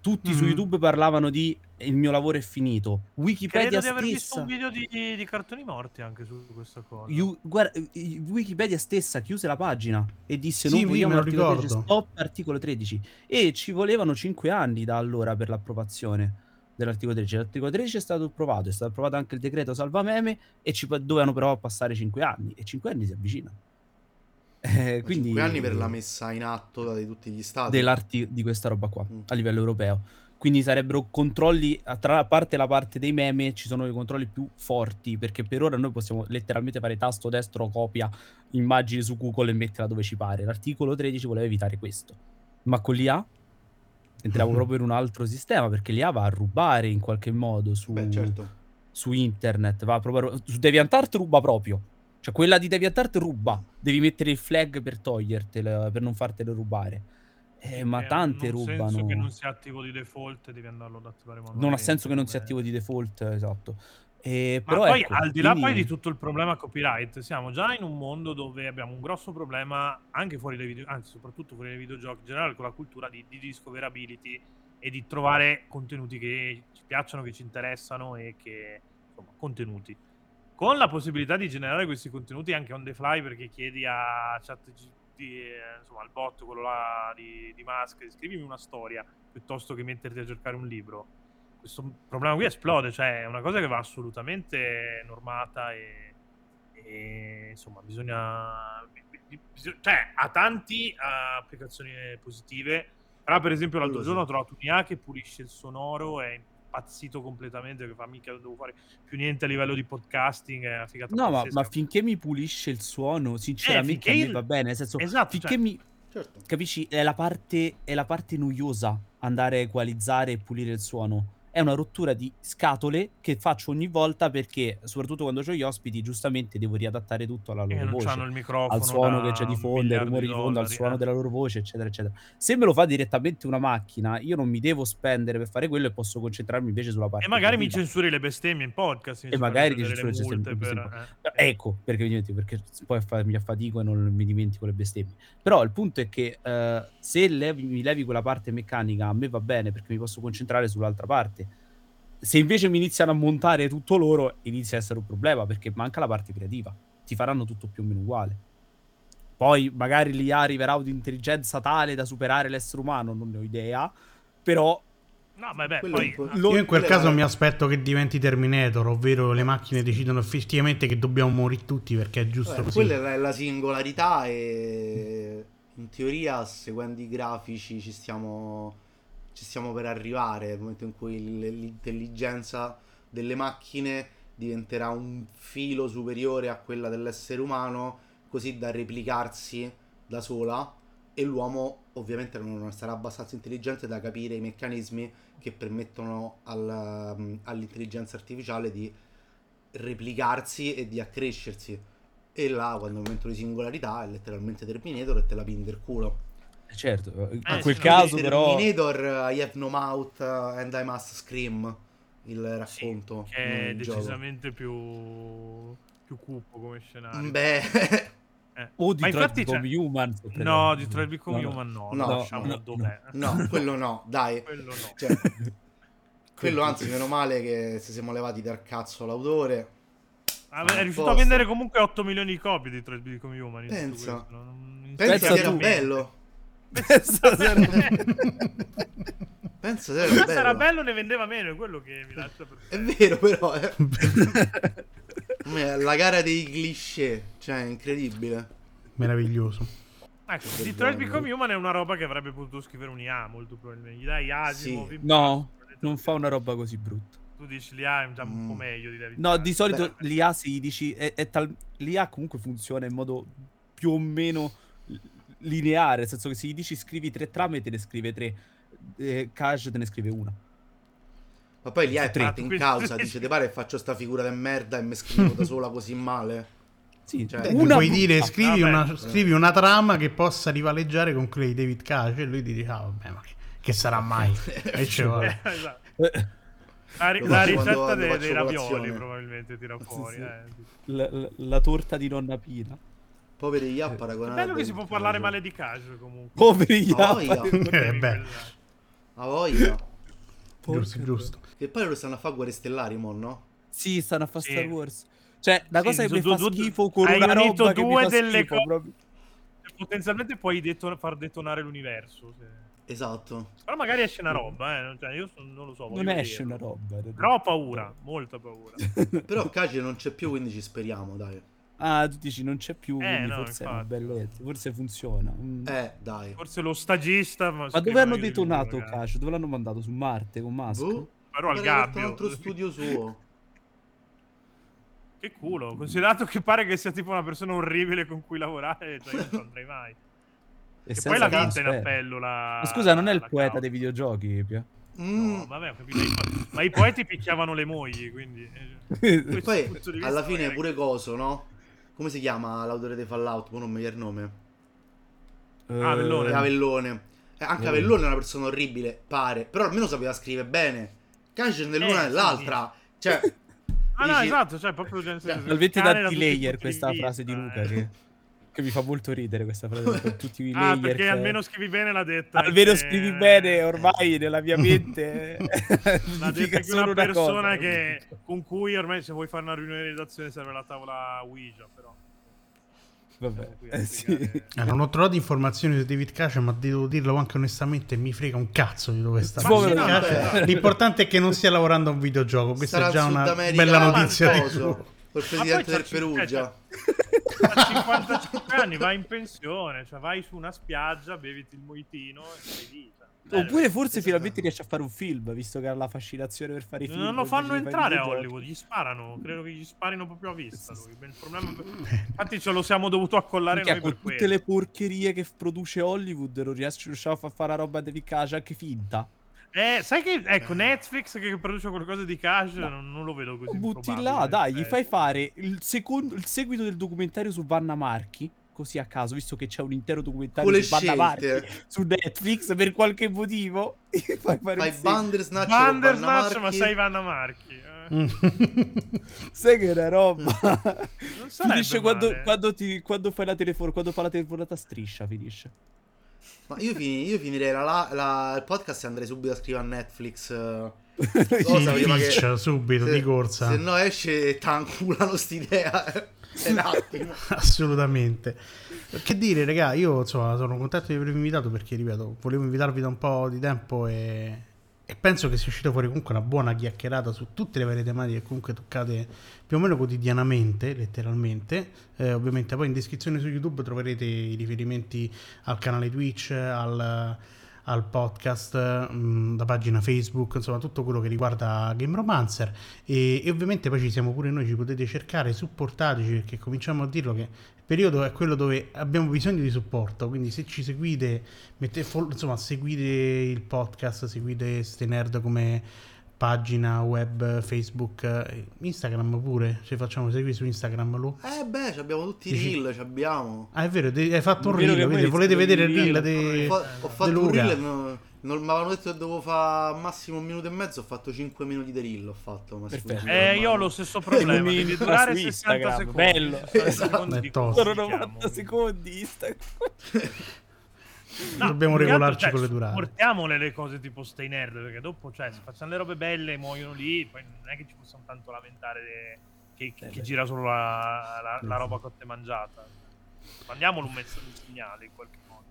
tutti mm-hmm. su YouTube parlavano di il mio lavoro è finito. Wikipedia Credo stessa. di aver visto un video di, di, cartoni morti anche su questa cosa. You, guarda, Wikipedia stessa chiuse la pagina e disse sì, non vogliamo l'articolo 13, stop articolo 13 e ci volevano 5 anni da allora per l'approvazione dell'articolo 13. L'articolo 13 è stato approvato, è stato approvato anche il decreto salva meme e ci dovevano però passare 5 anni e 5 anni si avvicinano. Eh, quindi, 5 anni per la messa in atto di tutti gli stati dell'arti di questa roba qua mm. a livello europeo. Quindi sarebbero controlli, tra la parte e la parte dei meme, ci sono i controlli più forti, perché per ora noi possiamo letteralmente fare tasto destro, copia, immagini su Google e metterla dove ci pare. L'articolo 13 voleva evitare questo. Ma con l'IA entriamo proprio in un altro sistema, perché l'IA va a rubare in qualche modo su, Beh, certo. su internet, va proprio, su DeviantArt ruba proprio cioè, quella di DeviantArt ruba. Devi mettere il flag per togliertela, per non fartele rubare. Eh, ma tante non rubano. Non ha senso che non sia attivo di default, devi andarlo ad attivare manualmente. Non ha senso che non sia attivo di default, esatto. Eh, ma poi, ecco, al di là quindi... poi di tutto il problema copyright, siamo già in un mondo dove abbiamo un grosso problema, anche fuori dai video, anzi soprattutto fuori dai videogiochi, in generale con la cultura di, di discoverability e di trovare contenuti che ci piacciono, che ci interessano e che, insomma, contenuti con la possibilità di generare questi contenuti anche on the fly perché chiedi a ChatGPT, eh, insomma al bot, quello là di, di Musk, scrivimi una storia piuttosto che metterti a cercare un libro. Questo problema qui esplode, cioè è una cosa che va assolutamente normata e, e insomma bisogna... Cioè, ha tanti uh, applicazioni positive. Però, per esempio, l'altro giorno ho trovato un'IA che pulisce il sonoro e impazzito completamente che fa mica devo fare più niente a livello di podcasting è una figata no ma, ma, finché mi pulisce il suono sinceramente eh, a me va bene nel senso esatto, finché cioè... mi certo. capisci è la parte è la parte noiosa andare a equalizzare e pulire il suono è una rottura di scatole che faccio ogni volta perché, soprattutto quando ho gli ospiti, giustamente devo riadattare tutto alla loro voce. al suono che c'è di fondo, ai rumori di fondo, al suono eh. della loro voce, eccetera, eccetera. Se me lo fa direttamente una macchina, io non mi devo spendere per fare quello e posso concentrarmi invece sulla parte. E magari mi censuri le bestemmie in podcast. E magari ti censuri le bestemmie. Per... Eh. Ecco, perché, perché poi mi affatico e non mi dimentico le bestemmie. Però il punto è che uh, se levi, mi levi quella parte meccanica, a me va bene perché mi posso concentrare sull'altra parte se invece mi iniziano a montare tutto loro, inizia a essere un problema perché manca la parte creativa. Ti faranno tutto più o meno uguale. Poi magari l'IA arriverà ad un'intelligenza tale da superare l'essere umano, non ne ho idea. Però No, ma beh, poi... Io in quel caso mi aspetto che diventi Terminator, ovvero le macchine decidono effettivamente che dobbiamo morire tutti perché è giusto Beh, così. Quella è la singolarità e in teoria seguendo i grafici ci stiamo ci stiamo per arrivare, nel momento in cui l'intelligenza delle macchine diventerà un filo superiore a quella dell'essere umano, così da replicarsi da sola e l'uomo ovviamente non sarà abbastanza intelligente da capire i meccanismi che permettono al, um, all'intelligenza artificiale di replicarsi e di accrescersi. E là, quando è un momento di singolarità, è letteralmente Terminator e te la pinde il culo. Eh, certo, in eh, quel sì, caso però... Terminator, I have no mouth and I must scream, il racconto. Sì, che è decisamente più... più cupo come scenario. Beh... Eh. O di Detroit Become Human. No, di Detroit Become no, Human no. No, no, no, dov'è. no, quello no, dai. quello no. Cioè, quello anzi, meno male che se siamo levati dal cazzo l'autore. Ah, è riuscito a vendere comunque 8 milioni di copie di Detroit Become Human. Pensa. Pensa, che era bello. Pensa era Pensa era bello. era bello ne vendeva meno, è quello che mi lascia per È vero però, eh. La gara dei cliché, cioè, incredibile. Meraviglioso. Ecco, Detroit Become Human è una roba che avrebbe potuto scrivere un IA molto probabilmente. Gli dai Asimov. Sì. No, non fa una roba così brutta. Tu dici l'IA è già un mm. po' meglio di David No, di solito Beh. l'IA si dici è, è tal... l'IA comunque funziona in modo più o meno lineare, nel senso che se gli dici scrivi tre trame te ne scrive tre, eh, Cash te ne scrive una. Ma poi l'IA è parte in causa, dice te pare che faccio sta figura di merda e mi scrivo da sola così male. Sì, cioè, una... puoi dire scrivi, ah, una, scrivi, una, trama che possa rivaleggiare con quella di David Cage e lui ti dice ah vabbè ma che, che sarà mai e ce eh, esatto. la, ri- la ricetta dei, dei ravioli probabilmente tira fuori sì, sì. Eh. La, la, la, torta di nonna Pina poveri Ia paragonati è bello che si può parlare male di Cage comunque poveri Ia eh, beh. a voglia giusto giusto e poi loro stanno a fare guerre stellari mo no? sì stanno a fare Star Wars cioè, la cosa che mi fa schifo con una roba che due delle schifo, co- Potenzialmente puoi far detonare l'universo. Esatto. Però magari esce una roba, eh. Cioè, io non lo so. Non esce una roba. Però ho paura, molta paura. Però Kaji non c'è più, quindi ci speriamo, dai. Ah, tu dici non c'è più, eh, no, forse infatti. è una bellezza, forse funziona. Mm. Eh, dai. Forse lo stagista... Ma, ma dove hanno detonato Kaji? Dove l'hanno mandato? Su Marte con Musk? Boh, però al gabbio. un altro studio suo. Che culo, considerato che pare che sia tipo una persona orribile con cui lavorare, cioè io non andrei mai. E che poi l'ha vinta in appello la... Ma scusa, non è il poeta causa. dei videogiochi, Pia? Mm. No, vabbè, ho capito. Ma i poeti picchiavano le mogli, quindi... Eh, e poi, alla fine, pure coso, no? Come si chiama l'autore dei Fallout? Poi non mi viene il nome. Uh, Avellone. Avellone. Eh, anche uh. Avellone è una persona orribile, pare. Però almeno sapeva scrivere bene. Cage nell'una e eh, nell'altra. Sì. Cioè... Ah no, esatto, cioè proprio cioè, Salvete da layer questa frase di Luca che, eh. Che, mi fa molto ridere questa frase per tutti i layer. Ah, perché che... almeno scrivi bene l'ha detta. Almeno che... scrivi bene, ormai nella mia mente l'ha detta che una persona che, con cui ormai se vuoi fare una riunione di redazione serve la tavola Ouija, però. Vabbè, eh, sì. eh, non ho trovato informazioni su David Cage, ma devo dirlo anche onestamente, mi frega un cazzo di dove sta. L'importante è che non stia lavorando a un videogioco. Questa Sarà è già una bella notizia. Col presidente del Perugia. A 55 anni vai in pensione, cioè vai su una spiaggia, beviti il moitino e sei lì. Oppure forse finalmente riesce a fare un film, visto che ha la fascinazione per fare i film. Non lo fanno entrare a Hollywood, gli sparano. Credo che gli sparino proprio a vista. Lui. Il problema... Infatti ce lo siamo dovuto accollare Perché noi con tutte quello. le porcherie che produce Hollywood non riesce a fare la roba di Cage anche finta. Eh, sai che ecco Netflix che produce qualcosa di cash no. non, non, lo vedo così. Butti là, dai, gli fai fare il, secondo, il seguito del documentario su Vanna Marchi così a caso, visto che c'è un intero documentario su Bandamarchi su Netflix per qualche motivo. fai fare Fai Bandersnatch, Bandersnatch ma sei Vanna Marchi. Eh. sai che è una roba. finisce quando, quando, ti, quando, fai la telefonata, quando fa la telefonata striscia, finisce. Ma io, fin- io finirei la, la, il podcast e andrei subito a scrivere a Netflix. Uh, cosa, che, subito se, di corsa. Se no esce e t'anculano st'idea un attimo. Assolutamente. Che dire, raga, io insomma, sono contento di avervi invitato perché, ripeto, volevo invitarvi da un po' di tempo e, e penso che sia uscita fuori comunque una buona chiacchierata su tutte le varie tematiche che comunque toccate più o meno quotidianamente, letteralmente. Eh, ovviamente poi in descrizione su YouTube troverete i riferimenti al canale Twitch, al al podcast, mh, la pagina Facebook, insomma tutto quello che riguarda Game Romancer e, e, ovviamente poi ci siamo pure noi, ci potete cercare, supportateci perché cominciamo a dirlo che periodo è quello dove abbiamo bisogno di supporto, quindi se ci seguite, mette, insomma seguite il podcast, seguite ste nerd come pagina web, Facebook, Instagram pure. Ci facciamo seguire su Instagram. Lo... Eh beh, abbiamo tutti i reel, ci abbiamo. Ah, è vero, hai fatto un reel, quindi volete vedere il reel di Ho, ho fatto un reel, no, non mi avevano detto che dovevo fare massimo un minuto e mezzo, ho fatto 5 minuti di reel, ho fatto. Eh, io ho lo stesso problema, devi durare 60 secondi. Bello. Esatto. Sono 90 secondi Instagram. No, Dobbiamo regolarci cioè, con le durate. Portiamole le cose tipo Stay Nerd, perché dopo, cioè, se facciamo le robe belle muoiono lì, poi non è che ci possiamo tanto lamentare de... che, che, che, gira solo la, la, la, roba cotta e mangiata. Mandiamolo un messaggio di segnale in qualche modo.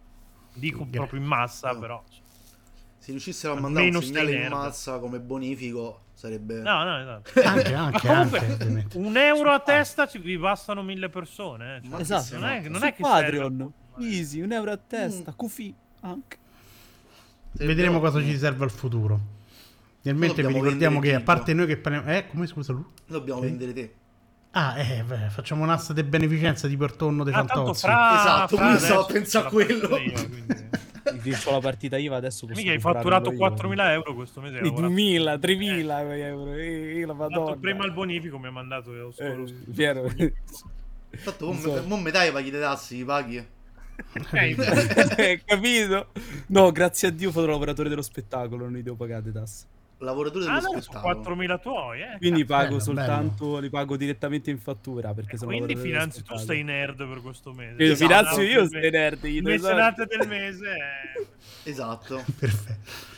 Dico Gra- proprio in massa, no. però. Se riuscissero a mandare un segnale in massa come bonifico sarebbe... No, no, esatto. anche, anche, comunque, anche, un euro a testa ci vi bastano mille persone. Eh. Cioè, esatto. Non è, non è che Patreon. Serve Easy, un euro a testa, mm. Kufi anche. Vedremo cosa ci serve al futuro. Nel mentre vi ricordiamo che a parte noi che parliamo... Eh, come scusa lui? Dobbiamo okay. vendere te. Ah, eh, beh, facciamo un'asta di beneficenza di Portonno dei ah, Fantozzi. Fra, esatto, fra so, pensa a quello. Io, la partita IVA adesso Mica hai fatturato 4.000 euro questo mese. 2.000, 3.000 eh. euro. Eh, la madonna. Prima il bonifico mi ha mandato lo eh, Piero. Infatti, mo, mo metà paghi le tasse, paghi. Eh, capito? No, grazie a Dio fotolavoratore dello spettacolo, non li devo pagare tasse. Lavoratore dello ah, spettacolo. 4.000 tuoi, eh. Quindi pago bello, soltanto, bello. li pago direttamente in fattura. Perché eh, sono quindi finanzi tu stai nerd per questo mese. Esatto, finanzio io stai nerd. Il mecenate del mese. Esatto. Perfetto.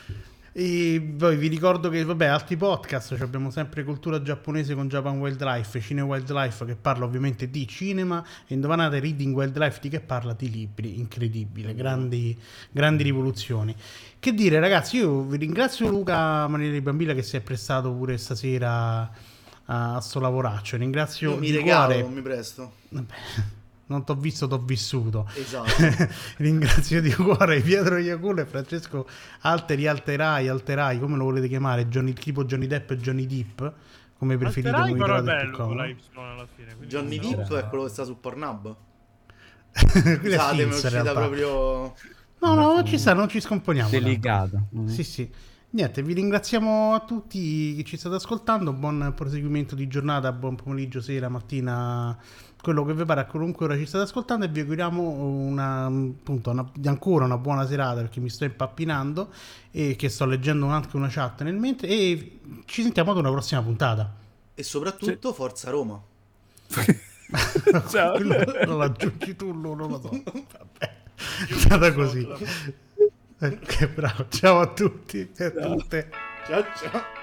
E poi vi ricordo che, vabbè, altri podcast, cioè abbiamo sempre cultura giapponese con Japan Wildlife, Cine Wildlife che parla ovviamente di cinema e indovinate Reading Wildlife di che parla? Di libri, incredibile, grandi, grandi rivoluzioni. Che dire ragazzi, io vi ringrazio Luca Maniera Bambila che si è prestato pure stasera a sto lavoraccio, ringrazio... Io mi regalo, non mi presto. Vabbè non t'ho visto, t'ho vissuto. Esatto. Ringrazio di cuore Pietro Iaculo e Francesco Alteri, Alterai, Alterai, come lo volete chiamare? Johnny, tipo Johnny Depp e Johnny Deep? Come preferite? Alterai però è bello con la Y alla fine. Johnny Depp è quello che sta su Pornhub. Scusate, mi è uscita proprio... No, no, non ci sta, non ci scomponiamo. Delicato. Sì, sì. Niente, vi ringraziamo a tutti che ci state ascoltando. Buon proseguimento di giornata, buon pomeriggio, sera, mattina quello che vi pare a qualunque ora ci state ascoltando e vi auguriamo una, appunto, una, ancora una buona serata perché mi sto impappinando e che sto leggendo anche una chat nel mentre e ci sentiamo ad una prossima puntata. E soprattutto sì. Forza Roma. Ciao. non lo aggiungi tu non lo so. Vabbè è stata così. Eh, che bravo. Ciao a tutti e a tutte. Ciao ciao